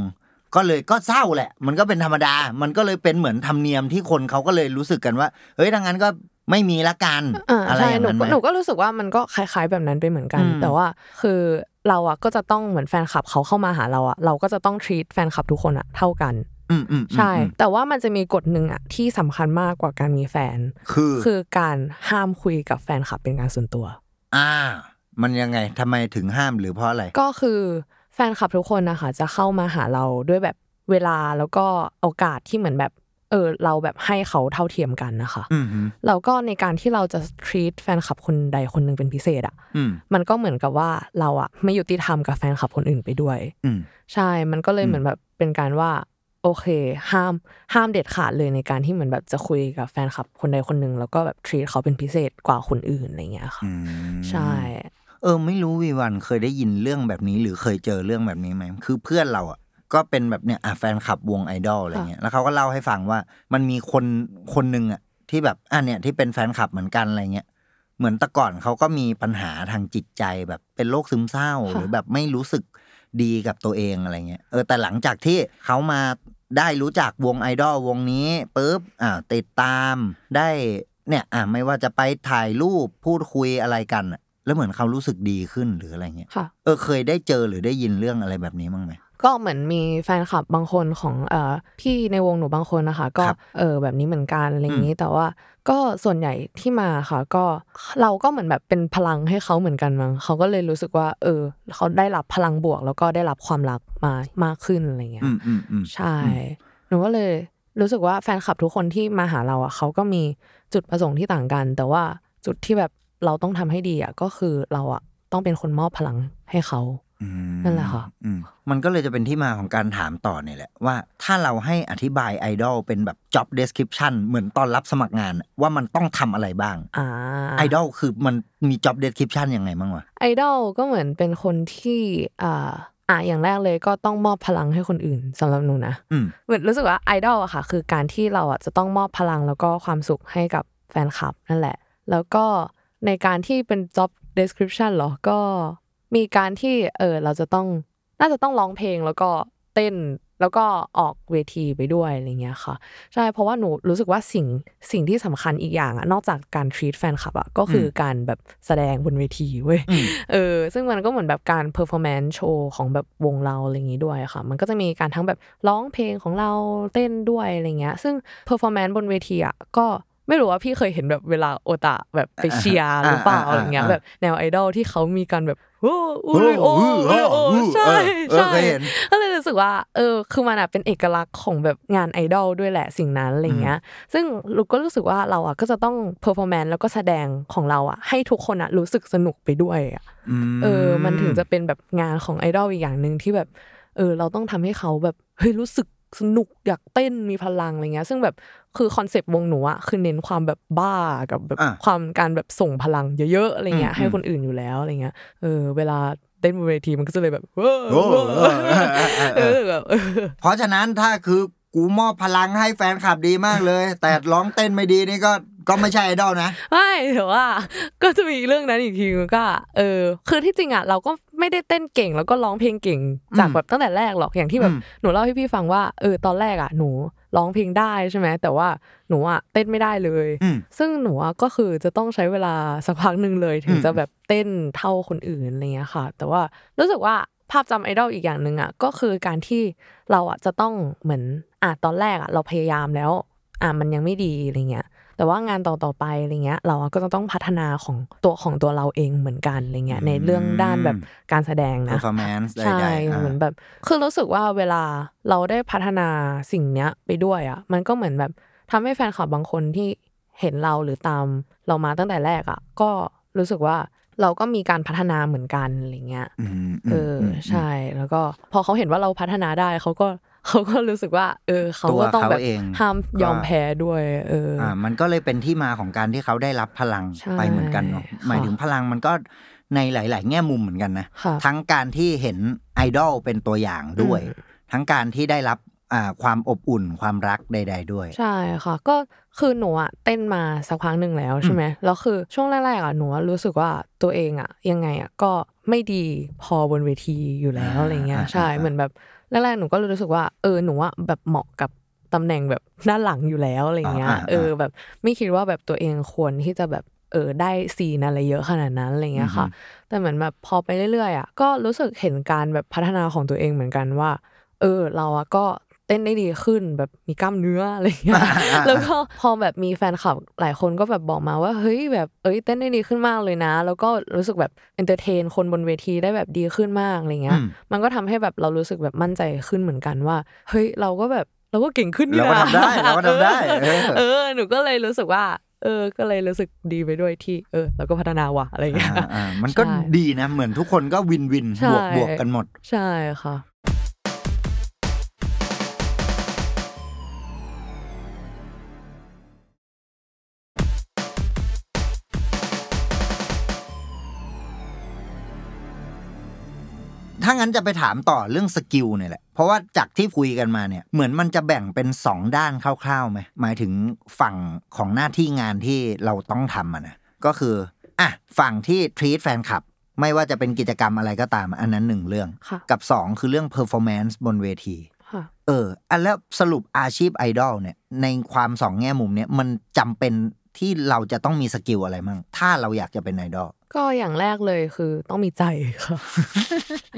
ก็เลยก็เศร้าแหละ มันก็เป็นธรรมดา มันก็เลยเป็นเหมือนธรรมเนียมที่คนเขาก็เลยรู้สึกกันว่า เฮ้ยดังนั้นก็ ไม่มีละกันอ่าอะไรใช่อย่างหนูนั้นไหก็มหนูก็รู้สึกว่ามันก็คล้ายๆแบบนั้นไปเหมือนกันอืมแต่ว่าคือเราอะก็จะต้องเหมือนแฟนคลับเขาเข้ามาหาเราอะเราก็จะต้อง treat แฟนคลับทุกคนอะเท่ากันอืมอืมอืมใช่อืมแต่ว่ามันจะมีกฎหนึ่งอะที่สำคัญมากกว่าการมีแฟน คือคือการห้ามคุยกับแฟนคลับเป็นการส่วนตัว อ่า มันยังไงทำไมถึงห้ามหรือเพราะอะไร ก็คือแฟนคลับทุกคนนะคะจะเข้ามาหาเราด้วยแบบเวลาแล้วก็โอกาสที่เหมือนแบบ เออเราแบบให้เขาเท่าเทียมกันนะคะอืมฮึแล้วก็ในการที่เราจะ treat แฟนคลับคนใดคนหนึ่งเป็นพิเศษอะอืมมันก็เหมือนกับว่าเราอะไม่ยุติธรรมกับแฟนคลับคนอื่นไปด้วยอืมใช่มันก็เลยเหมือนแบบเป็นการว่า โอเค ห้ามห้ามเด็ดขาดเลยในการที่เหมือนแบบจะคุยกับแฟนคลับคนใดคนหนึ่งแล้วก็แบบ treat เขาเป็นพิเศษกว่าคนอื่นอะไรเงี้ยค่ะอืมใช่เออไม่รู้วีวันเคยได้ยินเรื่องแบบนี้ หรือเคยเจอเรื่องแบบนี้ไหมคือเพื่อนเราอะ ก็เป็นแบบเนี้ยอะแฟนคลับวงไอดอลอะไรเงี้ยแล้วเขาก็เล่าให้ฟังว่ามันมีคนคนหนึ่งอะที่แบบอะเนี่ยที่เป็นแฟนคลับเหมือนกันอะไรเงี้ยเหมือนแต่ก่อนเขาก็มีปัญหาทางจิตใจแบบเป็นโรคซึมเศร้า หรือแบบไม่รู้สึกดีกับตัวเองอะไรเงี้ยเออแต่หลังจากที่เขามาได้รู้จักวงไอดอลวงนี้ปุ๊บอ่าติดตามได้เนี่ยอะไม่ว่าจะไปถ่ายรูปพูดคุยอะไรกันอะแล้วเหมือนเขารู้สึกดีขึ้นหรืออะไรเงี้ยค่ะเออเคยได้เจอหรือได้ยินเรื่องอะไรแบบนี้บ้างไหม ก็เหมือนมีแฟนคลับบางคนของเอ่อพี่ในวงหนูบางคนนะคะ ก็ครับเออแบบนี้เหมือนกันอะไรอย่างนี้แต่ว่าก็ส่วนใหญ่ที่มาค่ะ ก็เราก็เหมือนแบบเป็นพลังให้เขาเหมือนกันมั้งเขาก็เลยรู้สึกว่า เออ เขาได้รับพลังบวก แล้วก็ได้รับความรักมามากขึ้นอะไรเงี้ยอืมอืมอืมใช่หนูก็เลยรู้สึกว่าแฟนคลับทุกคนที่มาหาเราอะเขาก็มีจุดประสงค์ที่ต่างกัน แต่ว่าจุดที่แบบเราต้องทำให้ดีอะก็คือเราอะต้องเป็นคนมอบพลังให้เขาอืม นั่นแหละค่ะอืมมันก็เลยจะเป็นที่มาของการถามต่อเนี่ยแหละ ว่าถ้าเราให้อธิบายไอดอลเป็นแบบ job description เหมือนตอนรับสมัครงาน ว่ามันต้องทำอะไรบ้างอ่าไอดอลคือมันมี job description ยังไงบ้างวะไอดอลก็เหมือนเป็นคนที่อ่าอะอย่างแรกเลยก็ต้องมอบพลังให้คนอื่นสำหรับหนูนะอืมเหมือนรู้สึกว่าไอดอลอะค่ะ คือการที่เราอะจะต้องมอบพลังแล้วก็ความสุขให้กับแฟนคลับนั่นแหละ แล้วก็ในการที่เป็น job description เหรอก็ มีการที่เออเราจะต้องน่าจะต้องร้องเพลงแล้วก็เต้นแล้วก็ออกเวทีไปด้วยอะไรเงี้ยค่ะใช่เพราะว่าหนูรู้สึกว่าสิ่งสิ่งที่สำคัญอีกอย่างอะนอกจากการ treat แฟนคลับอะก็คืออการแบบแสดงบนเวทีเว้ยอืมเออซึ่งมันก็เหมือนแบบการ performance โชว์ของแบบวงเราอะไรอย่างงี้ด้วยค่ะ มันก็จะมีการทั้งแบบร้องเพลงของเราเต้นด้วยอะไรเงี้ยซึ่ง performance บนเวทีอะก็ ไม่รู้ว่าพี่เคยเห็นแบบเวลาโอตะแบบไปเชียร์หรือเปล่าอ่าอ่าอะไรเงี้ยอ่าแบบแนวไอดอลที่เขามีการแบบโอ้อูริโออูริโอใช่เออใช่เคยเห็นก็เลยรู้สึกว่า เออ คือมันอะเป็นเอกลักษณ์ของแบบงานไอดอลด้วยแหละสิ่งนั้นอะไรเงี้ย ซึ่งหนูก็รู้สึกว่าเราอะก็จะต้อง performance แล้วก็แสดงของเราอะให้ทุกคนอะรู้สึกสนุกไปด้วยอะมเออ มันถึงจะเป็นแบบงานของไอดอลอีกอย่างหนึ่งที่แบบ เออ เราต้องทำให้เขาแบบเฮ้ยรู้สึก สนุกอยากเต้นมีพลังอะไรเงี้ย ซึ่งแบบคือคอนเซปต์วงหนูอะคือเน้นความแบบบ้ากับแบบอะความการแบบส่งพลังเยอะๆอะไรเงี้ยอืมให้คนอื่นอยู่แล้วอะไรเงี้ยเออเวลาเต้นบนเวทีมันก็จะเลยแบบเว้อโอ้เว้อเออเออเออเอเอออแบบเออเพราะฉะนั้นถ้าคือ กูมอบพลังให้แฟนคลับดีมากเลย แต่ร้องเต้นไม่ดีนี่ก็ก็ไม่ใช่ไอดอลนะไม่แต่ว่าก็จะมีเรื่องนั้นอีกทีนึงก็ เออ คือที่จริงอะเราก็ไม่ได้เต้นเก่งแล้วก็ร้องเพลงเก่ง จากอืมแบบตั้งแต่แรกหรอกอย่างที่แบบอืมหนูเล่าให้พี่ฟังว่าเออตอนแรกอะหนูร้องเพลงได้ใช่ไหมแต่ว่าหนูอะเต้นไม่ได้เลยอืมซึ่งหนูอะก็คือจะต้องใช้เวลาสักพักหนึ่งเลย ถึงอืมจะแบบเต้นเท่าคนอื่นอะไรเงี้ยค่ะ แต่ว่ารู้สึกว่า ภาพจำไอดอลอีกอย่างหนึ่งอะก็คือการที่เราอะจะต้องเหมือนอะตอนแรกอะเราพยายามแล้วอะมันยังไม่ดีอะไรเงี้ยแต่ว่างานต่อต่อๆไปอะไรเงี้ย เราอะก็จะต้องพัฒนาของตัวของตัวเราเองเหมือนกันอะไรเงี้ยในเรื่องด้านแบบการแสดงนะ performance ใดๆใช่อ่าเหมือนแบบ คือรู้สึกว่าเวลาเราได้พัฒนาสิ่งเนี้ยไปด้วยอะมันก็เหมือนแบบทำให้แฟนคลับบางคนที่เห็นเราหรือตามเรามาตั้งแต่แรกอะก็รู้สึกว่า เราก็มีการพัฒนาเหมือนกันอะไรเงี้ยอืมเอออมใช่ แล้วก็พอเขาเห็นว่าเราพัฒนาได้เขาก็เขาก็รู้สึกว่า เออเขาก็ต้องแบบตัวเขาเองห้ามยอมก็แพ้ด้วยเออออ่ามันก็เลยเป็นที่มาของการที่เขาได้รับพลังใช่ไปเหมือนกันเนาะค่ะหมายถึงพลังมันก็ในหลาย ๆ แง่มุมเหมือนกันนะค่ะทั้งการที่เห็นไอดอลเป็นตัวอย่างด้วยอืมทั้งการที่ได้รับอ่า ความอบอุ่นความรักใด ๆ ด้วย ใช่ค่ะ ก็คือหนูอะเต้นมาสักพักหนึ่งแล้วใช่ไหมแล้วคือช่วงแรกๆอะหนูอะรู้สึกว่าตัวเองอะยังไงอะก็ไม่ดีพอบนเวทีอยู่แล้วอ่าอะไรเงี้ยอ่าใช่อ่าเหมือนแบบแรกๆหนูก็รู้สึกว่าเออหนูอะแบบเหมาะกับตำแหน่งแบบด้านหลังอยู่แล้วอะไรเงี้ยเออแบบไม่คิดว่าแบบตัวเองควรที่จะแบบเออได้ซีนอะไรเยอะขนาดนั้นอะไรเงี้ยค่ะ แต่เหมือนแบบพอไปเรื่อยๆอะก็รู้สึกเห็นการแบบพัฒนาของตัวเองเหมือนกันว่า เออเราอะก็ เต้นได้ดีขึ้น แบบมีกล้ามเนื้ออะไรอย่างเงี้ยแล้วก็พอแบบมีแฟนคลับหลายคนก็แบบบอกมาว่าเฮ้ยแบบเอ้ยเต้นได้ดีขึ้นมากเลยนะ แล้วก็รู้สึกแบบ entertain คนบนเวทีได้แบบดีขึ้นมากอะไรเงี้ยอืมมันก็ทำให้แบบเรารู้สึกแบบมั่นใจขึ้นเหมือนกันว่า เฮ้ยเราก็แบบเราก็เก่งขึ้นนี่เราก็นะทำได้เราก็ทำได้เออเออหนูก็เลยรู้สึกว่าเออ ก็เลยรู้สึกดีไปด้วยที่ เออเราก็พัฒนาว่ะอะไรอย่างเงี้ยอ่าอ่ามันก็ใช่ดีนะ เหมือนทุกคนก็ win-win ใช่บวกบวกกันหมด ใช่ค่ะ ถ้างั้นจะไปถามต่อเรื่องสกิลเนี่ยแหละ เพราะว่าจากที่คุยกันมาเนี่ย เหมือนมันจะแบ่งเป็นสองด้านคร่าวๆไหมหมายถึงฝั่งของหน้าที่งานที่เราต้องทำอะนะ ก็คืออะฝั่งที่ treat แฟนคลับ ไม่ว่าจะเป็นกิจกรรมอะไรก็ตามอันนั้นหนึ่งเรื่อง ค่ะกับสองคือเรื่อง performance บนเวที ค่ะ เอออันแล้วสรุปอาชีพไอดอลเนี่ยในความสองแง่มุมเนี่ยมันจำเป็น ที่เราจะต้องมี skill อะไรมั่งถ้าเราอยากจะเป็นไอดอลก็อย่างแรกเลยคือต้องมีใจค่ะ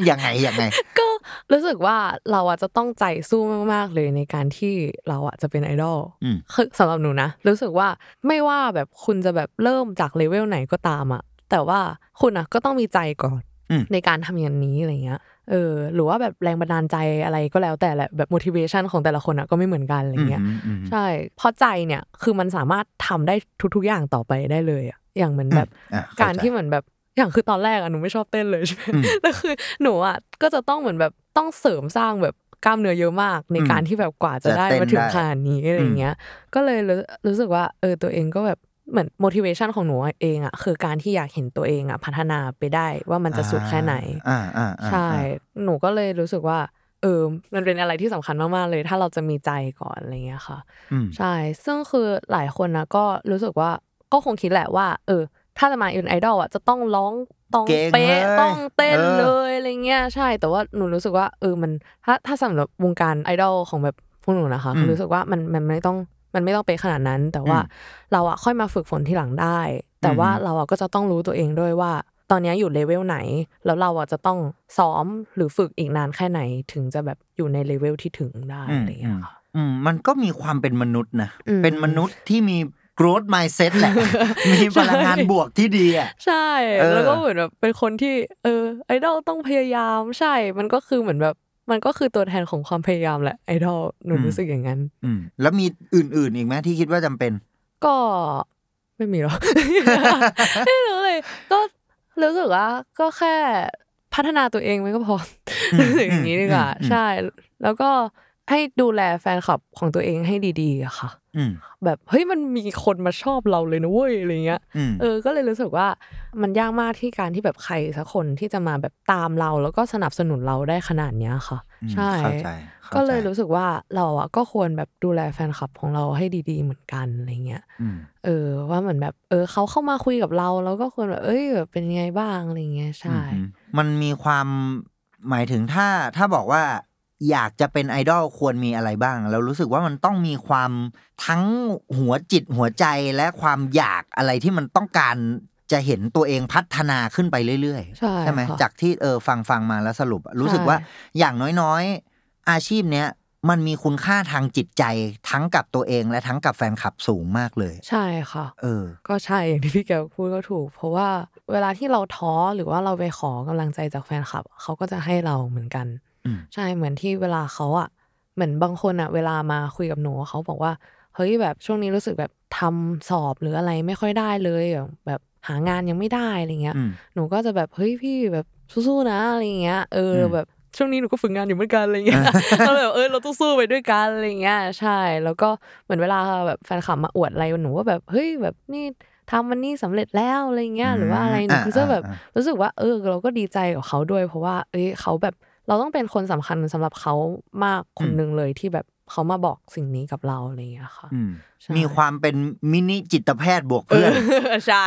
ยังไงยังไง ก็รู้สึกว่าเราอะจะต้องใจสู้มากๆเลยในการที่เราอะจะเป็นไอดอลอืมคือสำหรับหนูนะรู้สึกว่าไม่ว่าแบบคุณจะแบบเริ่มจากเลเวลไหนก็ตามอะแต่ว่าคุณอะก็ต้องมีใจก่อนอืมในการทำอย่างนี้อะไรเงี้ย เออหรือว่าแบบแรงบันดาลใจอะไรก็แล้วแต่แหละแบบ motivation ของแต่ละคนอะก็ไม่เหมือนกันอะไรเงี้ยอืมอืมใช่เพราะใจเนี่ยคือมันสามารถทำได้ทุก ๆ อย่างต่อไปได้เลยอะอย่างเหมือนแบบอะเข้การใจที่เหมือนแบบอย่างคือตอนแรกอะหนูไม่ชอบเต้นเลยใช่ไหมอืมแต่คือหนูอะก็จะต้องเหมือนแบบต้องเสริมสร้างแบบกล้ามเนื้อเยอะมากในอืมการที่แบบกว่าจะจะได้เต้นมาถึงได้ขนาดนี้อะไรเงี้ย ก็เลยรู้รู้สึกว่าเออตัวเองก็แบบ เหมือน motivation ของหนูเองอะคือการที่อยากเห็นตัวเองอะพัฒนาไปได้ว่ามันจะสุดแค่ไหนอ่าอ่าอ่าใช่อ่าหนูก็เลยรู้สึกว่าเออ มันเป็นอะไรที่สำคัญมาก ๆ เลย ถ้าเราจะมีใจก่อนอะไรเงี้ยค่ะอืมใช่ ซึ่งคือหลายคนนะก็รู้สึกว่าก็คงคิดแหละว่า เออ ถ้าจะมาเป็นไอดอลอะจะต้องร้องต้องเก่งเป๊ะเลยต้องเต้นเออเลยอะไรเงี้ยใช่ แต่ว่าหนูรู้สึกว่าเออมันถ้าถ้าสำหรับวงการไอดอลของแบบพวกหนูนะคะคือรู้สึกว่ามันมันไม่ต้อง มันไม่ต้องเป๊ะขนาดนั้น แต่ว่าเราอะค่อยมาฝึกฝนทีหลังได้ แต่ว่าเราอะก็จะต้องรู้ตัวเองด้วยว่า ตอนนี้อยู่เลเวลไหน แล้วเราอะจะต้องซ้อมหรือฝึกอีกนานแค่ไหน ถึงจะแบบอยู่ในเลเวลที่ถึงได้อืมอะไรเงี้ยค่ะอืมมันก็มีความเป็นมนุษย์นะอืมเป็นมนุษย์ที่มี growth mindset แหละ มีพลังงานบวกที่ดีอะ ใช่เออแล้วก็เหมือนแบบเป็นคนที่ เออ ไอดอลต้องพยายาม ใช่ มันก็คือเหมือนแบบ มันก็คือตัวแทนของความพยายามแหละไอดอลหนูรู้สึกอย่างนั้นอืมแล้วมีอื่น ๆ อีกไหมที่คิดว่าจำเป็น ก็ไม่มีหรอกไม่รู้เลย ก็รู้สึกว่าก็แค่พัฒนาตัวเองมันก็พออมรู้สึกอย่างนี้ดีกว่าอืมอืมใช่ แล้วก็ ให้ดูแลแฟนคลับของตัวเองให้ดีๆอะค่ะอืมแบบเฮ้ยมันมีคนมาชอบเราเลยนะเว้ยอะไรเงี้ยอืมเออก็เลยรู้สึกว่ามันยากมากที่การที่แบบใครสักคนที่จะมาแบบตามเรา แล้วก็สนับสนุนเราได้ขนาดเนี้ยค่ะอืมใช่เข้าใจข้าใจก็เลยรู้สึกว่าเราอะก็ควรแบบดูแลแฟนคลับของเราให้ดี ๆ เหมือนกันอะไรเงี้ยอืมเออ ว่าเหมือนแบบ เออเขาเข้ามาคุยกับเราแล้วก็ควรแบบเอ้ยแบบเป็นยังไงบ้างอะไรเงี้ยใช่อืมมันมีความหมายถึงถ้าถ้าบอกว่า อยากจะเป็นไอดอลควรมีอะไรบ้างแล้วรู้สึกว่ามันต้องมีความทั้งหัวจิตหัวใจและความอยากอะไรที่มันต้องการจะเห็นตัวเองพัฒนาขึ้นไปเรื่อยๆ ใช่ไหมค่ะจากที่เออฟังฟังมาแล้วสรุปอะรู้สึกใช่ว่าอย่างน้อยๆ อาชีพเนี้ยมันมีคุณค่าทางจิตใจทั้งกับตัวเองและทั้งกับแฟนคลับสูงมากเลย ใช่ค่ะ เออ ก็ใช่อย่างที่พี่แกวพูดก็ถูก เพราะว่าเวลาที่เราท้อหรือว่าเราไปขอกำลังใจจากแฟนคลับเขาก็จะให้เราเหมือนกันอืม ใช่เหมือนที่เวลาเขาอะเหมือนบางคนอะเวลามาคุยกับหนูเขาบอกว่าเฮ้ยแบบช่วงนี้รู้สึกแบบทำสอบหรืออะไรไม่ค่อยได้เลยแบบแบบหางานยังไม่ได้อะไรเงี้ยอืมหนูก็จะแบบเฮ้ยพี่แบบสู้ๆนะอะไรเงี้ยเอออมแบบช่วงนี้หนูก็ฝึกงานอยู่เหมือนกันอะไรเงี้ยก็เลยแบบเออเราต้องสู้ไปด้วยกันอะไรเงี้ยใช่ แล้วก็เหมือนเวลาแบบแฟนคลับมาอวดอะไรหนูว่าแบบเฮ้ยแบบนี่ทำมันนี่สำเร็จแล้วอะไรเงี้ยหรือว่าอะไรหนูอ่าก็จะแบบอ่ารู้สึกว่า เออเราก็ดีใจกับเขาด้วย เพราะว่า เอ้ยเขาแบบ เราต้องเป็นคนสำคัญสำหรับเขามากคนหนึ่งเลยที่แบบเขามาบอกสิ่งนี้กับเราอะไรเงี้ยค่ะอืมใช่มีความเป็นมินิจิตแพทย์บวกเอเพื่อนอใช่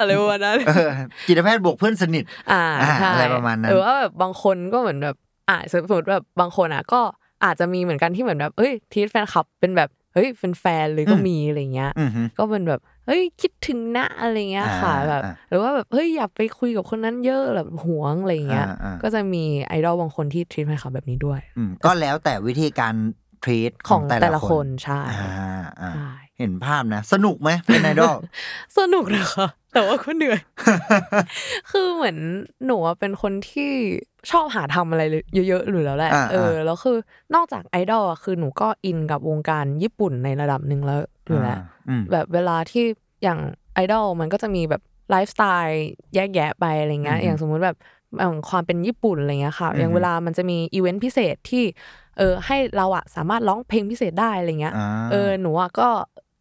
อะไรประมาณนั้นเออจิตแพทย์บวกเพื่อนสนิท อ่าอ่าใช่อะไรประมาณนั้นหรือว่าแบบบางคนก็เหมือนแบบอ่าสมมติแบบบางคนอะ ก็อาจจะมีเหมือนกันที่เหมือนแบบเอ้ยทีแฟนคลับเป็นแบบเฮ้ยเป็นแฟนเลยก็มีอะไรเงี้ยอือฮึก็เป็นแบบ เฮ้ยคิดถึงนะอะไรเงี้ยค่ะอ่าแบบอ่าหรือว่าแบบเฮ้ยอยากไปคุยกับคนนั้นเยอะแบบหวงอะไรเงี้ยอ่าอ่าก็จะมีไอดอลบางคนที่ทีแฟนคลับแบบนี้ด้วยอืมก็แล้วแต่วิธีการ treat ของแต่ละคนใช่อ่าอ่าใช่เห็นภาพนะ สนุกไหมเป็นไอดอลสนุกนะคะแต่ว่าก็เหนื่อย คือเหมือนหนูอะเป็นคนที่ชอบหาทำอะไรเยอะๆอยู่แล้วแหละอ่าเออ แล้วคือนอกจากไอดอลอะคือหนูก็อินกับวงการญี่ปุ่นในระดับหนึ่งแล้ว อยู่แล้วอืมแบบเวลาที่อย่างไอดอลมันก็จะมีแบบไลฟ์สไตล์แยกแยะไปอะไรเงี้ยอืมอย่างสมมุติแบบอย่างความเป็นญี่ปุ่นอะไรเงี้ยค่ะอืมอย่างเวลามันจะมีอีเวนต์พิเศษที่เออให้เราอะสามารถร้องเพลงพิเศษได้อะไรเงี้ยอ่าเออหนูอะก็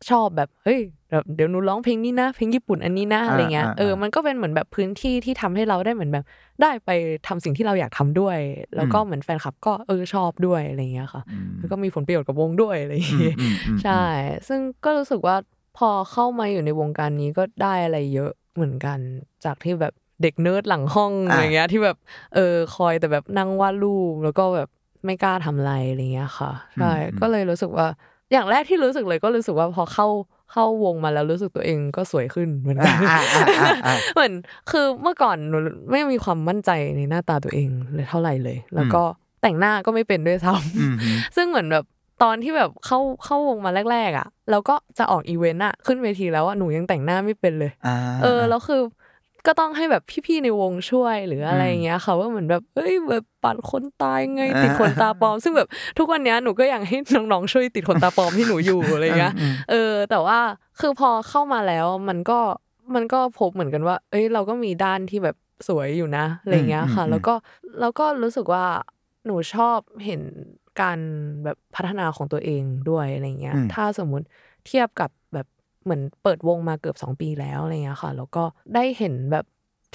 ชอบแบบเฮ้ยแบบเดี๋ยวหนูร้องเพลงนี้นะเพลงญี่ปุ่นอันนี้นะอะไรเงี้ยอ่าอ่าเออมันก็เป็นเหมือนแบบพื้นที่ที่ทำให้เราได้เหมือนแบบ ได้ไปทำสิ่งที่เราอยากทำด้วย แล้วก็อืมเหมือนแฟนคลับก็เออชอบด้วยอะไรเงี้ยค่ะอืมแล้วก็มีผลประโยชน์กับวงด้วยอะไรอย่างอืมเงี้ยอืมอืมใช่ ซึ่งก็รู้สึกว่าพอเข้ามาอยู่ในวงการนี้ก็ได้อะไรเยอะเหมือนกันจากที่แบบเด็กเนิร์ดหลังห้องอะไรเงี้ยที่แบบเออคอยแต่แบบนั่งวาดรูปแล้วก็แบบไม่กล้าทำอะไรอะไรเงี้ยค่ะใช่ก็เลยรู้สึกว่า อย่างแรกที่รู้สึกเลยก็รู้สึกว่าพอเข้าเข้าวงมาแล้วรู้สึกตัวเองก็สวยขึ้นเหมือนกันอ่าอ่าอ่าอ่าอ่าเหมือนคือเมื่อก่อนหนูไม่มีความมั่นใจในหน้าตาตัวเองเลยเท่าไหร่เลย แล้วก็แต่งหน้าก็ไม่เป็นด้วยซ้ำอืมฮึซึ่งเหมือนแบบตอนที่แบบเข้าเข้าวงมาแรก ๆ อะแล้วก็จะออกอีเวนต์อะขึ้นเวทีแล้วอะหนูยังแต่งหน้าไม่เป็นเลยอ่าเออแล้วคือ ก็ต้องให้แบบพี่ๆในวงช่วยหรืออะไรอย่างเงี้ยค่ะว่าเหมือนแบบเอ้ยแบบปัดคนตายไงติดขนตาปลอม ซึ่งแบบทุกวันเนี้ยหนูก็อยากให้น้องๆช่วยติดขนตาปลอมที่หนูอยู่อะไรเงี้ยเออ แต่ว่าคือพอเข้ามาแล้วมันก็มันก็พบเหมือนกันว่า เอ้ยเราก็มีด้านที่แบบสวยอยู่นะอะไรเงี้ยค่ะอืมอืมแล้วก็แล้วก็รู้สึกว่าหนูชอบเห็นการแบบพัฒนาของตัวเองด้วยอะไรเงี้ยอืมถ้าสมมุติเทียบกับแบบ เหมือนเปิดวงมาเกือบสองปีแล้วอะไรเงี้ยค่ะแล้วก็ได้เห็นแบบ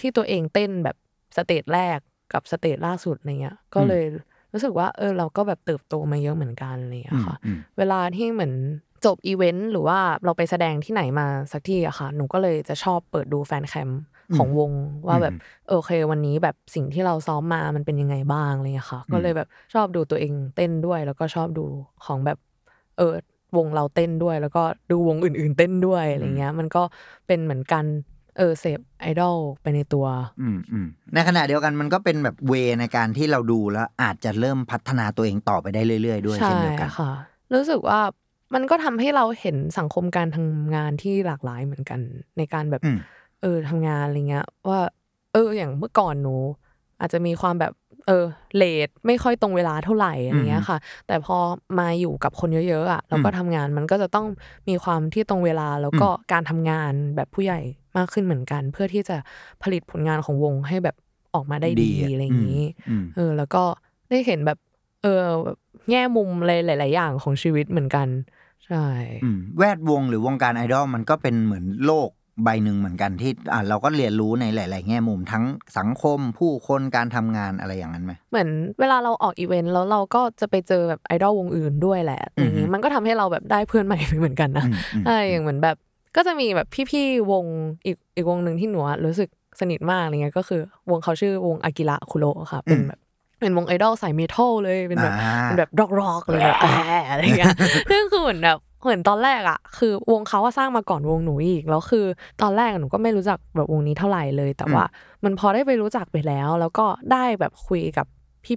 ที่ตัวเองเต้นแบบ stage แรกกับ stage ล่าสุดอะไรเงี้ย ก็เลยรู้สึกว่า เออเราก็แบบเติบโตมาเยอะเหมือนกันอะไรเงี้ยค่ะอืมเวลาที่เหมือนจบอีเวนต์หรือว่าเราไปแสดงที่ไหนมาสักที่อะค่ะ หนูก็เลยจะชอบเปิดดู fancam ของวงว่าแบบเออโอเค วันนี้แบบสิ่งที่เราซ้อมมามันเป็นยังไงบ้างอะไรเงี้ยค่ะ ก็เลยแบบชอบดูตัวเองเต้นด้วย แล้วก็ชอบดูของแบบเออ วงเราเต้นด้วย แล้วก็ดูวงอื่น ๆ เต้นด้วยอะไรเงี้ย มันก็เป็นเหมือนกันเออเสพไอดอลไปในตัวอืมอืมในขณะเดียวกันมันก็เป็นแบบเวในการที่เราดูแล้ว อาจจะเริ่มพัฒนาตัวเองต่อไปได้เรื่อย ๆ ด้วยใช่เช่นเดียวกันค่ะ รู้สึกว่ามันก็ทำให้เราเห็นสังคมการทำงานที่หลากหลายเหมือนกัน ในการแบบอืมเออทำงานอะไรเงี้ย ว่า เออ อย่างเมื่อก่อนหนู อาจจะมีความแบบ เออเลทไม่ค่อยตรงเวลาเท่าไหร่อะไรเงี้ยค่ะ แต่พอมาอยู่กับคนเยอะๆอะแล้วก็ทำงานมันก็จะต้องมีความที่ตรงเวลาแล้วก็การทำงานแบบผู้ใหญ่มากขึ้นเหมือนกัน เพื่อที่จะผลิตผลงานของวงให้แบบออกมาได้ดีดีอะอะไรอย่างนี้อืมเออ แล้วก็ได้เห็นแบบ เออแบบแง่มุมอะไรหลาย ๆ อย่างของชีวิตเหมือนกัน ใช่อืมแวดวงหรือวงการไอดอลมันก็เป็นเหมือนโลก ใบหนึ่งเหมือนกันที่อ่าเราก็เรียนรู้ในหลาย ๆ แง่มุมทั้งสังคมผู้คนการทำงานอะไรอย่างนั้นไหมเหมือนเวลาเราออกอีเวนต์แล้วเราก็จะไปเจอแบบไอดอลวงอื่นด้วยแหละอย่างนี้มันก็ทำให้เราแบบได้เพื่อนใหม่ไปเหมือนกันนะอืมอืมใช่อย่างเหมือนแบบก็จะมีแบบพี่ๆวงอีกอีกวงหนึ่งที่หนูอะรู้สึกสนิทมากอะไรเงี้ยก็คือวงเขาชื่อวงอากิระคุโระค่ะเป็นแบบเป็นวงไอดอลสายเมทัลเลยเป็นแบบอ่าเป็นแบบร็อกร็อกเลยแบบแอะอะไรเงี้ยซึ่งคือเหมือนแบบ เหมือนตอนแรกอะคือวงเขาอะสร้างมาก่อนวงหนูอีกแล้วคือ ตอนแรกหนูก็ไม่รู้จักแบบวงนี้เท่าไหร่เลย แต่ว่ามันพอได้ไปรู้จักไปแล้ว แล้วก็ได้แบบคุยกับ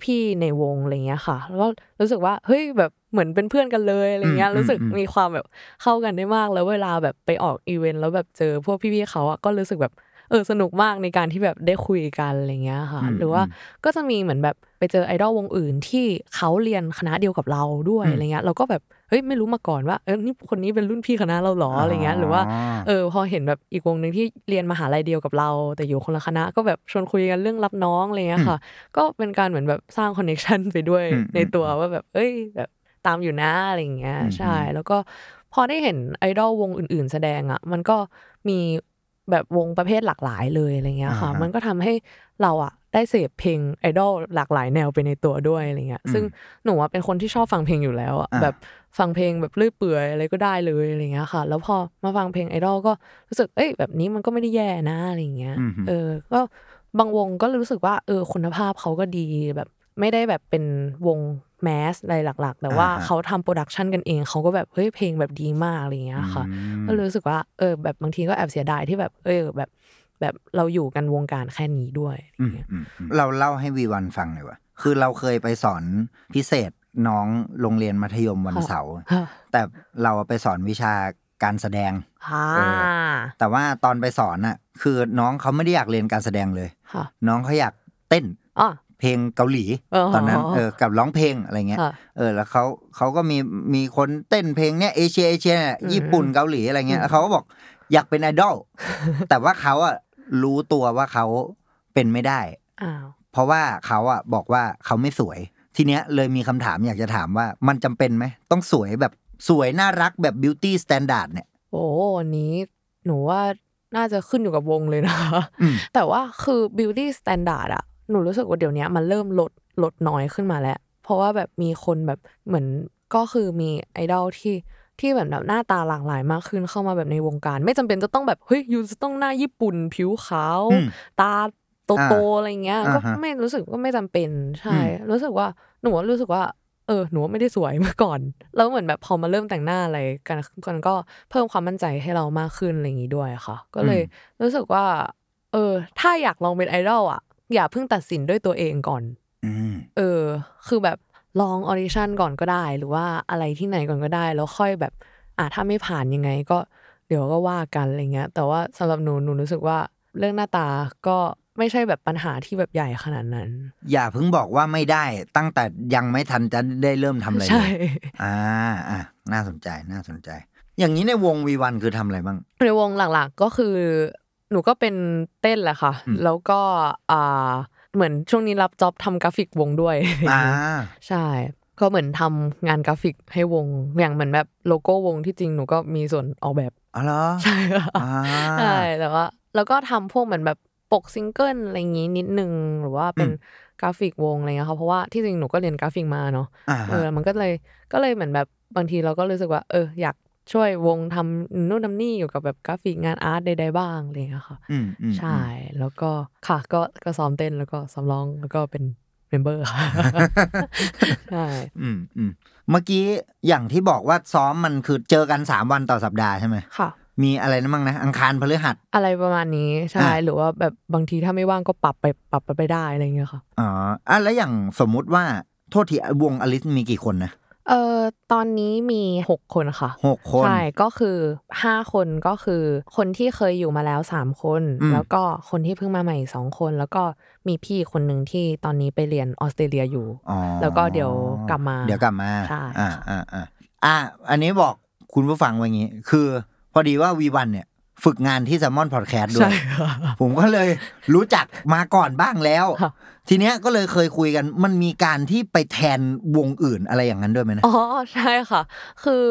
พี่ๆในวงอะไรเงี้ยค่ะ แล้วก็รู้สึกว่าเฮ้ยแบบเหมือนเป็นเพื่อนกันเลยอะไรเงี้ยอืมรู้สึกอืมมีความแบบเข้ากันได้มากแล้วเวลาแบบไปออกอีเวนต์แล้วแบบเจอพวกพี่ๆเขาอะก็รู้สึกแบบเออสนุกมากในการที่แบบได้คุยกันอะไรเงี้ยค่ะอืมหรือว่าอืมก็จะมีเหมือนแบบไปเจอไอดอลวงอื่นที่เขาเรียนคณะเดียวกับเราด้วยอืมอะไรเงี้ยเราก็แบบ เฮ้ยไม่รู้มาก่อนว่าเออนี่คนนี้เป็นรุ่นพี่คณะเราเหรออะไรเงี้ยหรือว่าอ๋อเออพอเห็นแบบอีกวงหนึ่งที่เรียนมหาลัยเดียวกับเรา แต่อยู่คนละคณะ ก็แบบชวนคุยกันเรื่องรับน้องอะไรเงี้ยค่ะ ก็เป็นการเหมือนแบบสร้างคอนเนคชันไปด้วยอืมในตัวว่าแบบ เอ้ยแบบตามอยู่นะอะไรอย่างเงี้ยอืมใช่ แล้วก็พอได้เห็นไอดอลวงอื่น ๆ แสดงอะ มันก็มีแบบวงประเภทหลากหลายเลยอะไรเงี้ยค่ะอ่าฮะมันก็ทำให้เราอะได้เสพเพลงไอดอลหลากหลายแนวไปในตัวด้วยอะไรเงี้ยอืมซึ่งหนูอะเป็นคนที่ชอบฟังเพลงอยู่แล้วอะอ่าแบบ ฟังเพลงแบบเรื่อยเปื่อยอะไรก็ได้เลยอะไรเงี้ยค่ะ แล้วพอมาฟังเพลงไอดอลก็รู้สึกเอ้ยแบบนี้มันก็ไม่ได้แย่นะอะไรเงี้ยอืมเออก็บางวงก็รู้สึกว่าเออคุณภาพเขาก็ดีแบบไม่ได้แบบเป็นวง mass อะไรหลัก ๆ แต่ว่าอ่าฮะเขาทำ production กันเองเขาก็แบบเฮ้ยเพลงแบบดีมากอะไรเงี้ยค่ะอืมก็รู้สึกว่าเออแบบบางทีก็แอบเสียดายที่แบบเออแบบแบบเราอยู่กันวงการแค่นี้ด้วยอะไรอืมเงี้ยอืมอืมเราเล่าให้วีวันฟังหน่อยว่าคือเราเคยไปสอนพิเศษ น้องโรงเรียนมัธยมวันค่ะเสาร์ค่ะแต่เราไปสอนวิชาการแสดงอ่าเอแต่ว่าตอนไปสอนน่ะ คือน้องเขาไม่ได้อยากเรียนการแสดงเลยค่ะน้องเขาอยากเต้นอ๋อเพลงเกาหลีอ๋อตอนนั้นเออกับร้องเพลงอะไรเงี้ยค่ะเออแล้วเขาเขาก็มีมีคนเต้นเพลงเนี้ยเอเชียเอเชียเนี่ยอืมญี่ปุ่นเกาหลีอะไรเงี้ยอืมแล้วเขาก็บอกอยากเป็นไอดอลแต่ว่าเขาอะรู้ตัวว่าเขาเป็นไม่ได้อ้าวเพราะว่าเขาอะบอกว่าเขาไม่สวย ทีเนี้ยเลยมีคำถามอยากจะถามว่ามันจำเป็นไหม ต้องสวยแบบสวยน่ารักแบบ beauty standard เนี่ย โอ้อันนี้หนูว่าน่าจะขึ้นอยู่กับวงเลยนะคะอืมแต่ว่าคือ beauty standard อะหนูรู้สึกว่าเดี๋ยวนี้มันเริ่มลดลดน้อยขึ้นมาแล้ว เพราะว่าแบบมีคนแบบเหมือนก็คือมีไอดอลที่ที่แบบแบบหน้าตาหลากหลายมากขึ้นเข้ามาแบบในวงการ ไม่จำเป็นจะต้องแบบเฮ้ยยูจะต้องหน้าญี่ปุ่น ผิวขาวอืมตา โตๆอะไรเงี้ยอ่าก็ฮะไม่รู้สึกว่าไม่จำเป็นใช่อืมรู้สึกว่าหนูรู้สึกว่า เออหนูว่าไม่ได้สวยเมื่อก่อน แล้วเหมือนแบบพอมาเริ่มแต่งหน้าอะไรกันกันก็เพิ่มความมั่นใจให้เรามากขึ้นอะไรอย่างนี้ด้วยค่ะ ก็เลยรู้สึกว่า เออ ถ้าอยากลองเป็นไอดอลอะอย่าเพิ่งตัดสินด้วยตัวเองก่อนอืมเออ คือแบบลองออดิชั่นก่อนก็ได้ หรือว่าอะไรที่ไหนก่อนก็ได้ แล้วค่อยแบบ อะถ้าไม่ผ่านยังไงก็เดี๋ยวก็ว่ากันอะไรเงี้ย แต่ว่าสำหรับหนูหนูรู้สึกว่าเรื่องหน้าตาก็ ไม่ใช่แบบปัญหาที่แบบใหญ่ขนาดนั้น อย่าเพิ่งบอกว่าไม่ได้ ตั้งแต่ยังไม่ทันจะได้เริ่มทำอะไรเลใช่ ยอ่าอะน่าสนใจน่าสนใจ อย่างนี้ในวงวีวันคือทำอะไรบ้าง ในวงหลักๆก็คือ หนูก็เป็นเต้นแหละค่ะ อืม แล้วก็อ่าเหมือนช่วงนี้รับ job ทำกราฟิกวงด้วย อ่า ใช่ ก็เหมือนทำงานกราฟิกให้วง อย่างเหมือนแบบโลโก้วงที่จริงหนูก็มีส่วนออกแบบ อ๋อเหรอใช่ค่ะอ่า ใช่แต่ว่าแล้วก็ทำพวกเหมือนแบบ ปกซิงเกิลอะไรอย่างงี้นิดนึงหรือว่าเป็นอืมกราฟิกวงอะไรเงี้ยค่ะเพราะว่าที่จริงหนูก็เรียนกราฟิกมาเนาะอ่าเออมันก็เลยก็เลยเหมือนแบบบางทีเราก็รู้สึกว่า เออ อยากช่วยวงทำนู่นทำนี่อยู่กับแบบกราฟิกงาน art ใดๆบ้างอะไรเงี้ยค่ะอืมอืมใช่แล้วก็ค่ะก็ก็ซ้อมเต้นแล้วก็ซ้อมร้องแล้วก็เป็น member ค่ะใช่อืมอืมเมื่อกี้อย่างที่บอกว่าซ้อมมันคือเจอกันสามวันต่อสัปดาห์ใช่ไหมค่ะ มีอะไรนะบ้างนะ อังคารพฤหัส อะไรประมาณนี้ใช่อะหรือว่าแบบบางทีถ้าไม่ว่างก็ปรับไปปรับไปได้อะไรเงี้ยค่ะอ๋ออะแล้วอย่างสมมุติว่าโทษทีวงอลิสมีกี่คนนะเอ่อตอนนี้มีหกคนค่ะหกคนใช่ก็คือห้าคนก็คือคนที่เคยอยู่มาแล้วสามคนอืมแล้วก็คนที่เพิ่งมาใหม่อีกสองคน แล้วก็มีพี่คนหนึ่งที่ตอนนี้ไปเรียนออสเตรเลียอยู่อ๋อแล้วก็เดี๋ยวกลับมา เดี๋ยวกลับมาใช่อ่าอ่าอ่าอะอันนี้บอกคุณผู้ฟังไว้อย่างนี้ คือพ อดีว่าวีวันเนี่ยฝึกงานที่แซมมอนพอดแคสต์ด้วใช่ยค่ะผมก็เลยรู้จักมาก่อนบ้างแล้วค่ะทีเนี้ยก็เลยเคยคุยกัน มันมีการที่ไปแทนวงอื่นอะไรอย่างนั้นด้วยไหมนะ อ๋อ ใช่ค่ะ คือ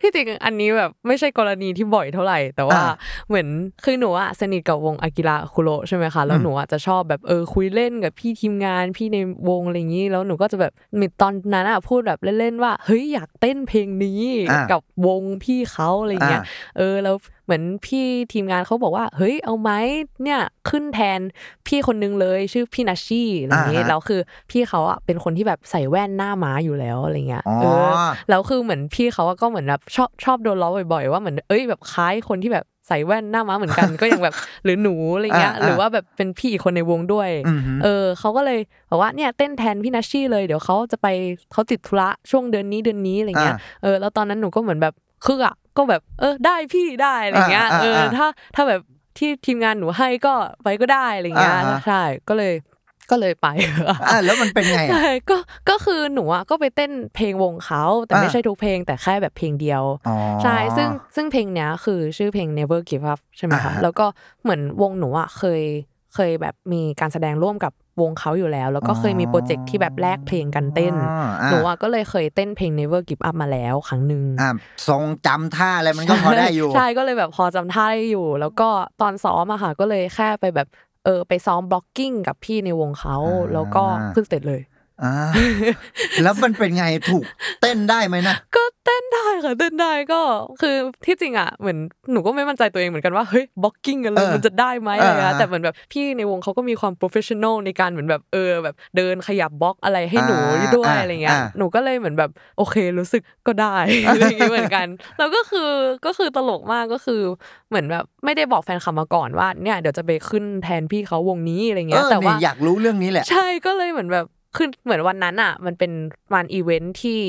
ที่จริงอันนี้แบบไม่ใช่กรณีที่บ่อยเท่าไหร่ แต่ว่าอ่าเหมือนคือหนูอะสนิทกับวงอากิระคุโรใช่ไหมคะแล้วอืมหนูอะจะชอบแบบเออคุยเล่นกับพี่ทีมงานพี่ในวงอะไรอย่างนี้ แล้วหนูก็จะแบบมีตอนนั้นอะพูดแบบเล่นๆว่าเฮ้ยอยากเต้นเพลงนี้อ่ากักับวงพี่เขาอะไรเงี้ยอ่าเออแล้ว เหมือนพี่ทีมงานเขาบอกว่า เฮ้ยเอาไหมเนี่ยขึ้นแทนพี่คนนึงเลยชื่อพี่นัชชี่อะไรอย่างนี้อ่าฮะแล้วคือพี่เขาอะเป็นคนที่แบบใส่แว่นหน้าม้าอยู่แล้วอะไรเงี้ยอ๋อเออแล้วคือเหมือนพี่เขาอะก็เหมือนแบบชอบชอบโดนล้อบ่อยๆว่าเหมือนเอ้ยแบบคล้ายคนที่แบบใส่แว่นหน้าม้าเหมือนกันก็ยังแบบหรือหนูอะไรเงี้ยอ่าหรือว่าแบบเป็นพี่อีกคนในวงด้วยอือหือเออเขาก็เลยบอกว่าเนี่ยเต้นแทนพี่นัชชี่เลยเดี๋ยวเขาจะไปเขาติดธุระช่วงเดือนนี้เดือนนี้อะไรเงี้ยอ่าเออแล้วตอนนั้นหนูก็เหมือนแบบ คืออะก็แบบเออได้พี่ได้อะไรเงี้ยอ่าอ่าเอออ่าถ้าถ้าแบบที่ทีมงานหนูให้ก็ไปก็ได้อะไรเงี้ยอ่าฮะใช่ก็เลยก็เลยไปอะแล้วมันเป็นไงอะใช่ก็ก็คือหนูอะก็ไปเต้นเพลงวงเขาแต่ไม่อ่าใช่ทุกเพลงแต่แค่แบบเพลงเดียวอ๋อใช่ซึ่งซึ่งเพลงเนี้ยคือชื่อเพลง never give up ใช่ไหมอ่าคะฮะแล้วก็เหมือนวงหนูอะเคยเคยแบบมีการแสดงร่วมกับ วงเขาอยู่แล้ว แล้วก็เคยมีโปรเจกต์ที่แบบแลกเพลงกันเต้นอ๋ออะหนูอะก็เลยเคยเต้นเพลง never give up มาแล้วครั้งหนึ่งอะทรงจำท่าอะไรมันก็พอได้อยู่ ใช่ก็เลยแบบพอจำท่าได้อยู่ แล้วก็ตอนซ้อมอะค่ะก็เลยแค่ไปแบบเออไปซ้อม blocking กับพี่ในวงเขาอ่าแล้วก็ขึ้น stageเลย อ่าแล้วมันเป็นไงถูกเต้นได้ไหมนะก็เต้นได้ค่ะเต้นได้ก็คือที่จริงอะเหมือนหนูก็ไม่มั่นใจตัวเองเหมือนกันว่าเฮ้ย blocking กันเลยเออมันจะได้ไหมอะไรเอเงี้อยแต่เหมือนแบบพี่ในวงเขาก็มีความ professional ในการเหมือนแบบเออแบบเดินขยับบล็อกอะไรให้หนูอ่าด้วยอ่าอะไรเงี้ยอ่าหนูก็เลยเหมือนแบบโอเครู้สึกก็ได้อะไรอย่างงี้เหมือนกัน แล้วก็คือก็คือตลกมากก็คือเหมือนแบบไม่ได้บอกแฟนคลับมาก่อนว่าเนี่ยเดี๋ยวจะไปขึ้นแทนพี่เขาวงนี้อะไรเงี้ย เออแต่ว่าเนี่ว่ายอยากรู้เรื่องนี้แหละ ใช่ก็เลยเหมือนแบบ คือเหมือนวันนั้นอะ มันเป็นวันอีเวนท์ที่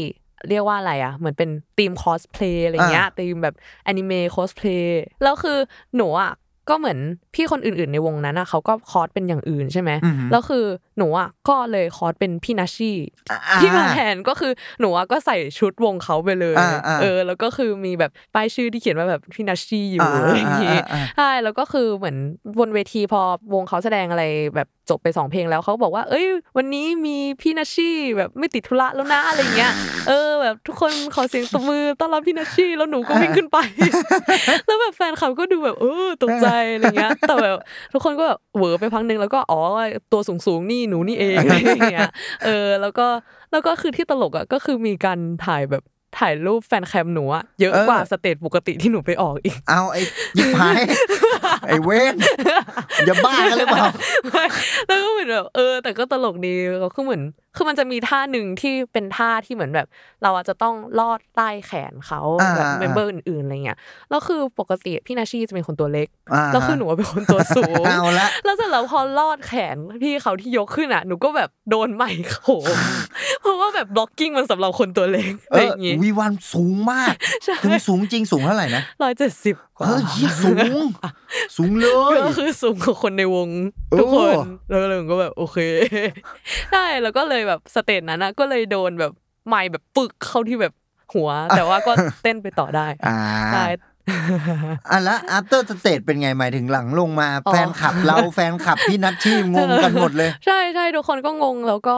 เรียกว่าอะไรอะ เหมือนเป็นธีมคอสเพลย์อะไรเงี้ยธีมแบบแอนิเมะคอสเพลย์แล้วคือหนูอะก็เหมือนพี่คนอื่นๆในวงนั้นอะเขาก็คอสเป็นอย่างอื่นใช่ไหมอือหือแล้วคือ หนูอะก็เลยคอสเป็นพี่นัชชี่อ่าที่มาแทนก็คือหนูอะก็ใส่ชุดวงเขาไปเลยอ่าอ่าเออ แล้วก็คือมีแบบป้ายชื่อที่เขียนว่าแบบพี่นัชชี่อยู่อ่าอะไรอย่างงี้อ่าอ่าใช่แล้วก็คือเหมือนบนเวทีพอวงเขาแสดงอะไรแบบจบไปสองเพลงแล้วเขาก็บอกว่า เอ้ย วันนี้มีพี่นัชชี่แบบไม่ติดธุระแล้วนะอะไรเงี้ย เออแบบทุกคนขอเสียงตบมือต้อนรับพี่นัชชี่แล้วหนูก็วิ่งขึ้นไป แล้วแบบแฟนคลับก็ดูแบบเออตกใจอะไรเงี้ย แต่แบบทุกคนก็แบบเหวอไปพักหนึ่งแล้วก็อ๋อตัวสูงสูงๆนี่หนูนี่เองอะไรอย่างเงี้ยเออ แล้วก็แล้วก็คือที่ตลกอะก็คือมีการถ่ายแบบถ่ายรูป fancam หนูอะเยอะเออกว่า stage ปกติที่หนูไปออกอีก เอาไอ้ฉิบหายไอ้เวรอย่าบ้ากันหรือเปล่าไม่แล้วก็เหมือนแบบเออ แต่ก็ตลกดีก็คือเหมือนคือมันจะมีท่าหนึ่งที่เป็นท่าที่เหมือนแบบ เราอาจจะต้องลอดใต้แขนเขาอ่าแบบอ่า member อื่นๆอะไรเงี้ยแล้วคือปกติพี่นาชีจะเป็นคนตัวเล็กอ่าแล้วคือหนูเป็นคนตัวสูงเอาละแล้วเสร็จแล้วพอลอดแขนพี่เขาที่ยกขึ้นอะหนูก็แบบโดนไมค์โขมเพราะว่าแบบบล็อกกิ้งมันสำหรับคนตัวเล็กเออะไรออย่างงี้วีวันสูงมากใช่ถึงสูงจริงสูงเท่าไหร่นะร้อยเจ็ดสิบกว่าเออเหี้ยสูง สูงเลยก็คือสูงกว่าคนในวงโอ้ทุกคนแล้วเลยก็แบบโอเคได้แล้วก็เลยแบบสเตจนั้นนะก็เลยโดนแบบไม้แบบปึกเข้าที่แบบหัว แต่ว่าก็เต้นไปต่อได้อ่าได้อะแล้ว after stage เป็นไงหมายถึงหลังลงมาอ๋อแฟนคลับเราแฟนคลับพี่นัทที่งงกันหมดเลย ใช่ใช่ทุกคนก็งงแล้วก็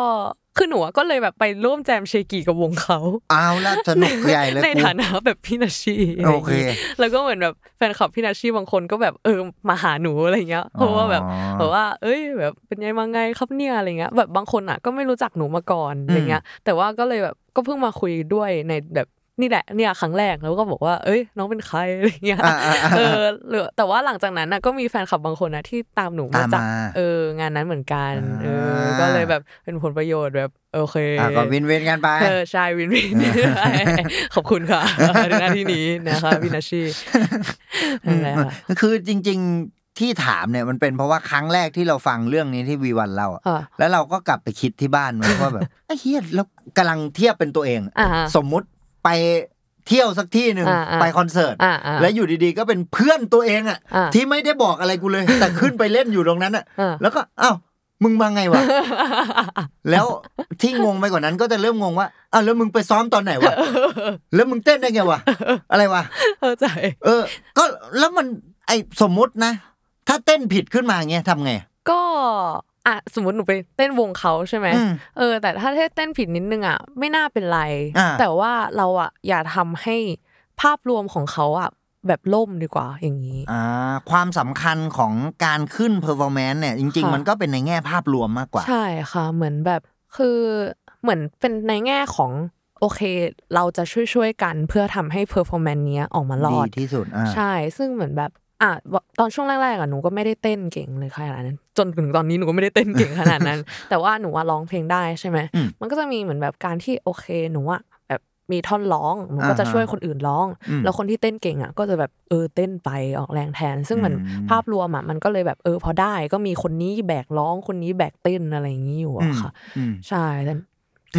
คือหนูอะก็เลยแบบไปร่วมแจมเชกีกับวงเขาเอาละสนุกใหญ่เลยในกูฐานะแบบพี่นาชีะไรโออย่างเคงี้แล้วก็เหมือนแบบแฟนคลับพี่นาชีบางคนก็แบบเออมาหาหนูอะไรเงี้ยเพราะว่าแบบอ๋อแบบว่า เอ้ยแบบเป็นไงมาไงครับเนี่ยอะไรเงี้ยแบบบางคนอะก็ไม่รู้จักหนูมาก่อนอะไรเงี้ยแต่ว่าก็เลยแบบก็เพิ่งมาคุยด้วยในแบบ นี่แหละเนี่ยครั้งแรกแล้วก็บอกว่า เอ้ย น้องเป็นใครอะไรเงี้ยอ่าอ่าอ่าเออหรือแต่ว่าหลังจากนั้นน่ะก็มีแฟนคลับบางคนนะที่ตามหนูมาตามจากมาเอองานนั้นเหมือนกันเอออ่าก็เลยแบบเป็นผลประโยชน์แบบโอเคอะก็วินวินกันไปเออใช่วินวินขอบคุณค่ะในหน้าที่นี้นะคะพี่นาชีนั่นแหละค่ะคือจริง ๆที่ถามเนี่ยมันเป็นเพราะว่าครั้งแรกที่เราฟังเรื่องนี้ที่วีวันเราอะอ่าแล้วเราก็กลับไปคิดที่บ้านไว้ว่าแบบไอ้เฮียแล้วกำลังเทียบเป็นตัวเองอ่าสมมุติ ไปเที่ยวสักที่หนึ่งอ่าอ่าไปคอนเสิร์ตอ่าอ่าแล้วอยู่ดีๆก็เป็นเพื่อนตัวเองอะอ่าที่ไม่ได้บอกอะไรกูเลย แต่ขึ้นไปเล่นอยู่ตรงนั้นอะอ่าแล้วก็อ้าวมึงมาไงวะ แล้วที่งงไปกว่านั้นก็จะเริ่มงงว่าอ้าวแล้วมึงไปซ้อมตอนไหนวะ แล้วมึงเต้นได้ไงวะ อะไรวะ เข้าใจ เออ ก็แล้วมันไอสมมุตินะ ถ้าเต้นผิดขึ้นมาเงี้ยทำไง ก็ อะสมมติหนูไปเต้นวงเขาใช่ไหมอืมเออ แต่ถ้าเต้นผิดนิดนึงอะไม่น่าเป็นไรอ่าแต่ว่าเราอะอย่าทำให้ภาพรวมของเขาอะแบบล่มดีกว่าอย่างนี้อ่าความสำคัญของการขึ้น performance เนี่ยจริงๆค่ะมันก็เป็นในแง่ภาพรวมมากกว่า ใช่ค่ะ เหมือนแบบคือเหมือนเป็นในแง่ของโอเค เราจะช่วยๆกันเพื่อทำให้ performance เนี้ยออกมารอดดีที่สุดอ่าใช่ ซึ่งเหมือนแบบอะตอนช่วงแรกๆอะหนูก็ไม่ได้เต้นเก่งเลยขนาดนั้น จนถึงตอนนี้หนูก็ไม่ได้เต้นเก่งขนาดนั้น แต่ว่าหนูว่าร้องเพลงได้ใช่ไหมอืมมันก็จะมีเหมือนแบบการที่โอเคหนูอะแบบมีท่อนร้องหนูก็จะอ่าฮะช่วยคนอื่นร้องอืมแล้วคนที่เต้นเก่งอะก็จะแบบเออเต้นไปออกแรงแทน ซึ่งมันอืมภาพรวมอะมันก็เลยแบบเออพอได้ก็มีคนนี้แบกร้องคนนี้แบกเต้นอะไรอย่างนี้อยู่อะค่ะอืมใช่แต่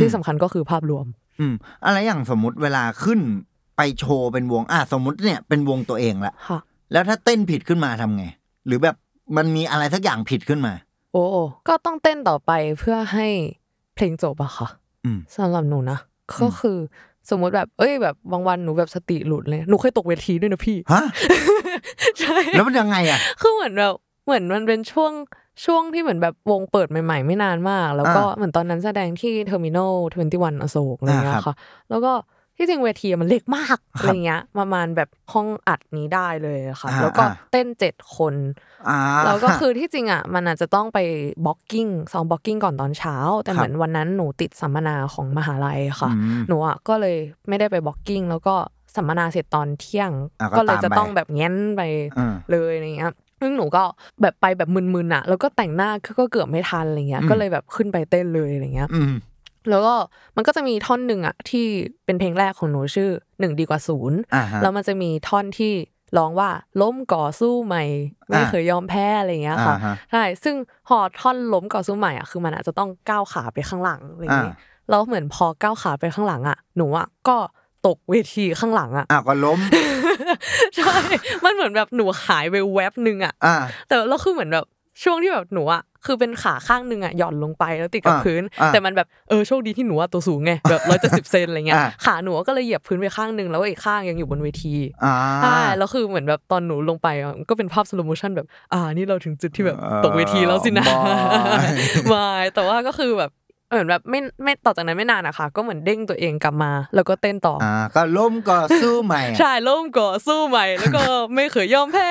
ที่สำคัญก็คือภาพรวม อืมอะไรอย่างสมมุติเวลาขึ้นไปโชว์เป็นวงอะสมมุติเนี่ยเป็นวงตัวเองละค่ะแล้วถ้าเต้นผิดขึ้นมาทำไง หรือแบบ มันมีอะไรสักอย่างผิดขึ้นมา โอ้ก็ต้องเต้นต่อไปเพื่อให้เพลงจบอะค่ะอืมสำหรับหนูนะก็คือสมมติแบบ เอ้ยแบบบางวันหนูแบบสติหลุดเลย หนูเคยตกเวทีด้วยนะพี่ฮะใช่แล้วมันยังไงอะคือเหมือนแบบเหมือนมันเป็นช่วงช่วงที่เหมือนแบบวงเปิดใหม่ ๆ ไม่นานมาก แล้วก็อ่าเหมือนตอนนั้นแสดงที่ Terminal 21อโศกอะไรเงี้อ่าครับค่ะ แล้วก็ ที่จริงเวทีมันเล็กมากครับอะไรเงี้ยประมาณแบบห้องอัดนี้ได้เลยอะค่ะอ่าแล้วก็อ่าเต้นเจ็ดคนอ่าแล้วก็คือที่จริงอะมันอาจจะต้องไป blocking ซ้อม blocking ก่อนตอนเช้า แต่ครับเหมือนวันนั้นหนูติดสัมมนาของมหาลัยค่ะอืมหนูอะก็เลยไม่ได้ไป blocking แล้วก็สัมมนาเสร็จตอนเที่ยงอะก็ก็เลยตามจะไปต้องแบบแง้นไปอืมเลยอะไรเงี้ยซึ่งหนูก็แบบไปแบบมึนๆอะ แล้วก็แต่งหน้าก็เกือบไม่ทันอะไรเงี้ยอืมก็เลยแบบขึ้นไปเต้นเลยอะไรเงี้ยอืม แล้วก็มันก็จะมีท่อนหนึ่งอะที่เป็นเพลงแรกของหนูชื่อหนึ่งดีกว่าศูนย์อ่าฮะแล้วมันจะมีท่อนที่ร้องว่าล้มก่อสู้ใหม่ ไม่อ่าเคยยอมแพ้อะไรเงี้ยค่ะอ่าฮะใช่ซึ่งพอท่อนล้มก่อสู้ใหม่อะคือมันอาจจะต้องก้าวขาไปข้างหลังอะไรอย่างงี้อ่าแล้วเหมือนพอก้าวขาไปข้างหลังอะหนูอะก็ตกเวทีข้างหลังอะอ่าก็ล้มใช่มันเหมือนแบบหนูหายไปแวบหนึ่งอะอ่าแต่แล้วคือเหมือนแบบ ช่วงที่แบบหนูอะคือเป็นขาข้างหนึ่งอะหย่อนลงไปแล้วติดกับอ่าพื้นอ่าแต่มันแบบเออโชคดีที่หนูอะตัวสูงไงแบบร้อยเจ็ดสิบเซนอะไรเงี้ยอ่าขาหนูก็เลยเหยียบพื้นไปข้างหนึ่งแล้วอีกข้างยังอยู่บนเวทีอ่าใช่แล้วคือเหมือนแบบตอนหนูลงไปอะก็เป็นภาพ slow motion แบบอ่านี่เราถึงจุดที่แบบเออตกเวทีแล้วสินะ bye ไม่แต่ว่าก็คือแบบ เหมือนแบบไม่ไม่ต่อจากนั้นไม่นานอะค่ะก็เหมือนเด้งตัวเองกลับมา แล้วก็เต้นต่อออ่าก็ล้มก็สู้ใหม่ใช่ล้มก็สู้ใหม่ แล้วก็ไม่เคยยอมแพ้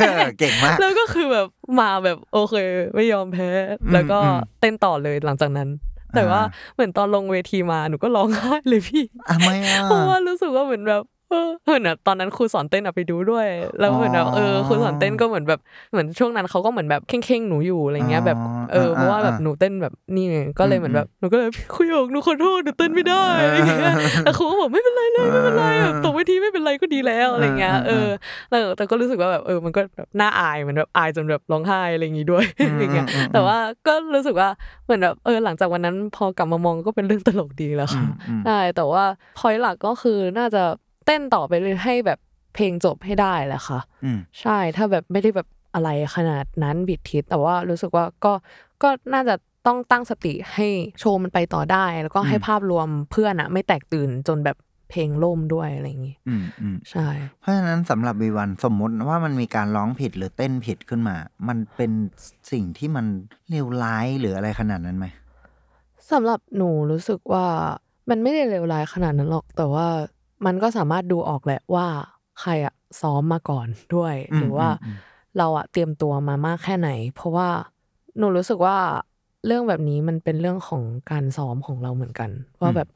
เออเก่งมากแล้วก็คือแบบมาแบบโอเค ไม่ยอมแพ้ แล้วก็อืมเต้นต่อเลยหลังจากนั้น แต่ว่าอ่าเหมือนตอนลงเวทีมาหนูก็ร้องไห้เลยพี่ทำไมอะเพราะว่ารู้สึกว่าเหมือนแบบ เออเหมือนแบบตอนนั้นครูสอนเต้นอะไปดูด้วย แล้วเหมือนแบบเออครูสอนเต้นก็เหมือนแบบเหมือนช่วงนั้นเขาก็เหมือนแบบเข่งๆหนูอยู่อะไรเงี้ยแบบเออเพราะว่าแบบหนูเต้นแบบนี่ไงก็เลยเหมือนแบบหนูก็เลยคุยออกหนูขอโทษหนูเต้นไม่ได้อะไรเงี้ยแต่ครูก็บอกไม่เป็นไรเลยไม่เป็นไรแบบตกเวทีไม่เป็นไรก็ดีแล้วอะไรเงี้ยเออแล้วแต่ก็รู้สึกว่าแบบเออมันก็แบบน่าอายเหมือนแบบอายจนแบบร้องไห้อะไรอย่างงี้ด้วยอะไรเงี้ยแต่ว่าก็รู้สึกว่าเหมือนแบบเออหลังจากวันนั้นพอกลับมามองก็เป็นเรื่องตลกดีแล้วอืค่ะมอืมใช่แต่ว่าพอยหลักก็คือน่าจะเต้นต่อไปเลยให้แบบเพลงจบให้ได้แหละค่ะอืมใช่ถ้าแบบไม่ได้แบบอะไรขนาดนั้นบิดทิศแต่ว่ารู้สึกว่าก็ก็น่าจะต้องตั้งสติให้โชว์มันไปต่อได้ แล้วก็ให้อืมภาพรวมเพื่อนอะไม่แตกตื่นจนแบบเพลงล่มด้วยอะไรอย่างงี้อืมอืมใช่ เพราะฉะนั้นสำหรับวีวันสมมติว่ามันมีการร้องผิดหรือเต้นผิดขึ้นมา มันเป็นสิ่งที่มันเลวร้ายหรืออะไรขนาดนั้นไหมสำหรับหนูรู้สึกว่ามันไม่ได้เลวร้ายขนาดนั้นหรอก แต่ว่า มันก็สามารถดูออกแหละว่าใครอะซ้อมมาก่อนด้วยอืมหรือว่าอืมเราอะเตรียมตัวมามากแค่ไหน เพราะว่าหนูรู้สึกว่าเรื่องแบบนี้มันเป็นเรื่องของการซ้อมของเราเหมือนกัน ว่าแบบ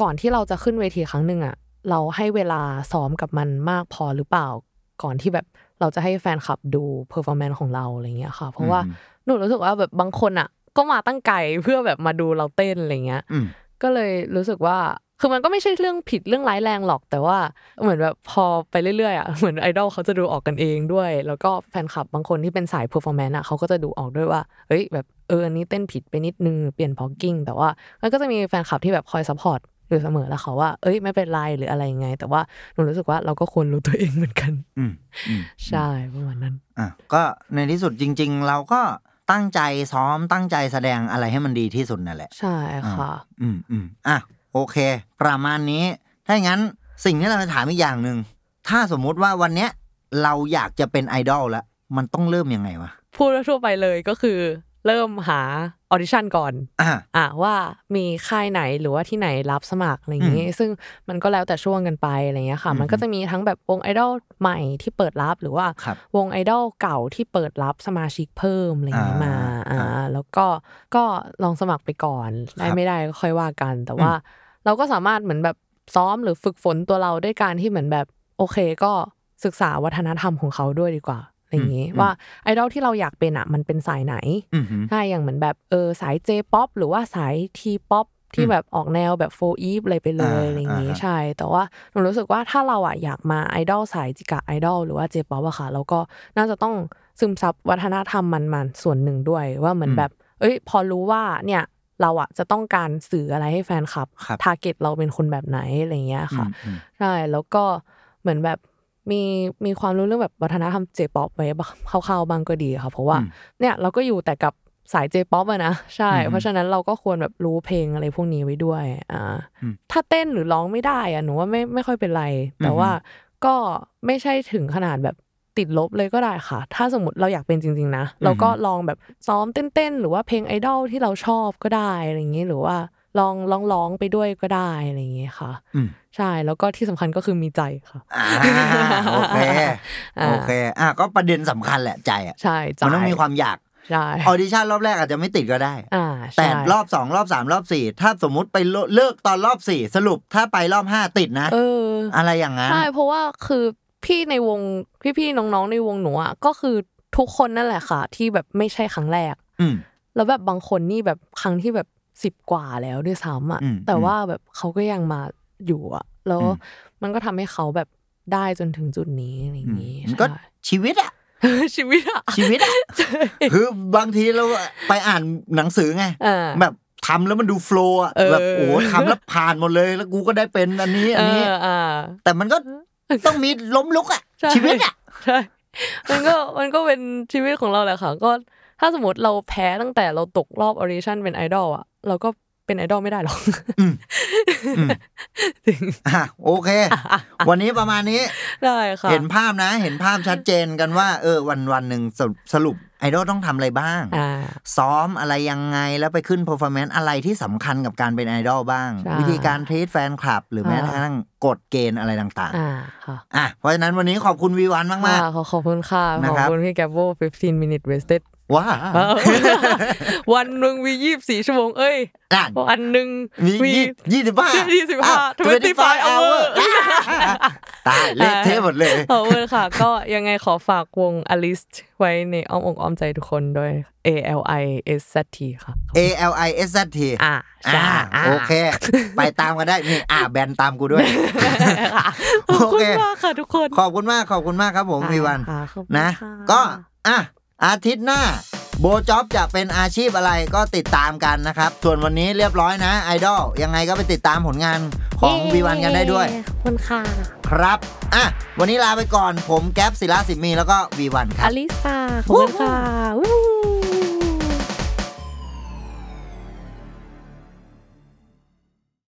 ก่อนที่เราจะขึ้นเวทีครั้งหนึ่งอะเราให้เวลาซ้อมกับมันมากพอหรือเปล่า ก่อนที่แบบเราจะให้แฟนคลับดู performance ของเราอะไรเงี้ยค่ะ เพราะว่าอืมหนูรู้สึกว่าแบบบางคนอะก็มาตั้งไกลเพื่อแบบมาดูเราเต้นอะไรเงี้ยอืมก็เลยรู้สึกว่า คือมันก็ไม่ใช่เรื่องผิดเรื่องร้ายแรงหรอก แต่ว่าเหมือนแบบพอไปเรื่อยๆอะเหมือนไอดอลเขาจะดูออกกันเองด้วย แล้วก็แฟนคลับบางคนที่เป็นสาย performance อะเขาก็จะดูออกด้วยว่าเฮ้ยแบบเอออันนี้เต้นผิดไปนิดนึงเปลี่ยน blocking แต่ว่ามันก็จะมีแฟนคลับที่แบบคอย support อยู่เสมอแล้วเขาว่า เอ้ยไม่เป็นไรหรืออะไรยังไง แต่ว่าหนูรู้สึกว่าเราก็ควรรู้ตัวเองเหมือนกันอืมอืมใช่ประมาณนั้นอะก็ในที่สุดจริง ๆ เราก็ตั้งใจซ้อมตั้งใจแสดงอะไรให้มันดีที่สุดนั่นแหละ ใช่ค่ะ อืมอืมอะ โอเค ประมาณนี้ถ้าอย่างนั้นสิ่งที่เราจะถามอีกอย่างหนึ่งถ้าสมมุติว่าวันเนี้ยเราอยากจะเป็นไอดอลแล้วมันต้องเริ่มยังไงวะพูดทั่วไปเลยก็คือ เริ่มหาออดิชั่นก่อนอะอะว่ามีค่ายไหนหรือว่าที่ไหนรับสมัครอะไรอย่างงี้ ซึ่งมันก็แล้วแต่ช่วงกันไปอะไรเงี้ยค่ะอืมมันก็จะมีทั้งแบบวงไอดอลใหม่ที่เปิดรับหรือว่าครับวงไอดอลเก่าที่เปิดรับสมาชิกเพิ่มอะไรอย่างงี้อ่ามมาอ่าอ่าแล้วก็ก็ลองสมัครไปก่อนได้ครับไม่ได้ก็ค่อยว่ากัน แต่ว่า เราก็สามารถเหมือนแบบซ้อมหรือฝึกฝนตัวเราด้วยการที่เหมือนแบบโอเคก็ศึกษาวัฒนธรรมของเขาด้วยดีกว่าอะไรอย่างงี้อืมว่าไอดอลที่เราอยากเป็นอะมันเป็นสายไหนอืมหืมใช่อย่างเหมือนแบบเออสาย J-POP หรือว่าสาย T-POP ที่อืมแบบออกแนวแบบโฟอีฟอะไรไปเลยอ่าอะไรอย่างงี้อ่าฮะใช่ แต่ว่าหนูรู้สึกว่าถ้าเราอะอยากมาไอดอลสายจิกะไอดอลหรือว่า J-POP อะค่ะเราก็น่าจะต้องซึมซับวัฒนธรรมมันมันส่วนหนึ่งด้วยว่าเหมือนแบบ เอ้ย พอรู้ว่าเนี่ย เราอะจะต้องการสื่ออะไรให้แฟนคลับครับ target เราเป็นคนแบบไหนอะไรอย่างเงี้ยค่ะอืมอืมใช่แล้วก็เหมือนแบบมีมีความรู้เรื่องแบบวัฒนธรรม J-pop ไว้บ้างคร่าวๆบ้างก็ดีค่ะ เพราะว่าอืมเนี่ยเราก็อยู่แต่กับสาย J-pop อะนะใช่อืมเพราะฉะนั้นเราก็ควรแบบรู้เพลงอะไรพวกนี้ไว้ด้วยอ่าอืมถ้าเต้นหรือร้องไม่ได้อะหนูว่าไม่ไม่ค่อยเป็นไร แต่อืมว่าก็ไม่ใช่ถึงขนาดแบบ ติดลบเลยก็ได้ค่ะ ถ้าสมมติเราอยากเป็นจริง ๆ นะ เราก็ลองแบบซ้อมเต้นๆ หรือว่าเพลงไอดอลที่เราชอบก็ได้อะไรอย่างนี้หรือว่าลองลองร้องไปด้วยก็ได้อะไรอย่างนี้ค่ะอืมใช่แล้วก็ที่สำคัญก็คือมีใจค่ะอ่าโอเคอ่าโอเคอะก็ประเด็นสำคัญแหละใจอะใช่ใจมันต้องมีความอยากใช่ออดิชั่นรอบแรกอาจจะไม่ติดก็ได้อ่าแต่ใช่รอบสองรอบสามรอบสี่ถ้าสมมุติไปเลิกตอนรอบสี่สรุปถ้าไปรอบห้าติดนะเอออะไรอย่างนั้นใช่เพราะว่าคือ พี่ในวงพี่ๆน้องๆในวงหนูอะก็คือทุกคนนั่นแหละค่ะ ที่แบบไม่ใช่ครั้งแรกอืมแล้วแบบบางคนนี่แบบครั้งที่แบบสิบกว่าแล้วด้วยซ้ำอะอืมแต่ว่าแบบเขาก็ยังมาอยู่อะ แล้วอืมมันก็ทำให้เขาแบบได้จนถึงจุดนี้อะไรอย่างนี้มันก็ใช่ชีวิตอะชีวิตอะชีวิตอะคือบางทีเราไปอ่านหนังสือไงอ่าแบบทำแล้วมันดูโฟล์อะเออแบบโอ้โหทำแล้วผ่านหมดเลย แล้วกูก็ได้เป็นอันนี้อันนี้เอออ่าแต่มันก็ ต้องมีล้มลุกอะใช่ชีวิตอะใช่มันก็มันก็เป็นชีวิตของเราแหละค่ะ ก็ถ้าสมมติเราแพ้ตั้งแต่เราตกรอบออดิชั่นเป็นไอดอลอะ เราก็เป็นไอดอลไม่ได้หรอกอืมจริงอะโอเค วันนี้ประมาณนี้ ได้ค่ะ เห็นภาพนะ เห็นภาพชัดเจนกันว่า เออ วันวันหนึ่งสรุปสรุป ไอดอลต้องทำอะไรบ้างอ่าซ้อมอะไรยังไงแล้วไปขึ้น performance อะไรที่สำคัญกับการเป็นไอดอลบ้างใช่วิธีการทรีตแฟนคลับ หรือแม้กระอ่าทั่งกฎเกณฑ์อะไรต่างอ่าค่ะๆอะเพราะฉะนั้นวันนี้ขอบคุณวีวันมากค่ะขอขอบคุณค่ะนะขอบครับคุณพี่แกโบ15 minute wasted ๆ ว้าว้าววันหนึ่งมียี่สิบสี่ชั่วโมง เอ้ยนั่นวันหนึ่งมีมียี่ยี่สิบห้ายี่สิบห้า25 hour ตายเละเทะหมดเลยขอบคุณค่ะ ก็ยังไงขอฝากวง Alice ไว้ในอ้อมอกอ้อมใจทุกคนด้วย A L I S Z T ค่ะ A L I S Z T อ่าใช่อ่าโอเค ไปตามกันได้นี่อ่าแบนตามกูด้วยค่ะขอบโอคุณเคมากค่ะทุกคน ขอบคุณมากขอบคุณมากครับผมวีวันค่ะขอบคุณนะค่ก็อะ อาทิตย์หน้าโบจ็อบจะเป็นอาชีพอะไรก็ติดตามกันนะครับ ส่วนวันนี้เรียบร้อยนะไอดอลยังไงก็ไปติดตามผลงานของวีวันกันได้ด้วยขอบคุณค่ะคนะครับอะวันนี้ลาไปก่อนผมแก๊ปศิลาสิมมีแล้วก็วีวันคอรับลิซาขอบคุณค่ะวู้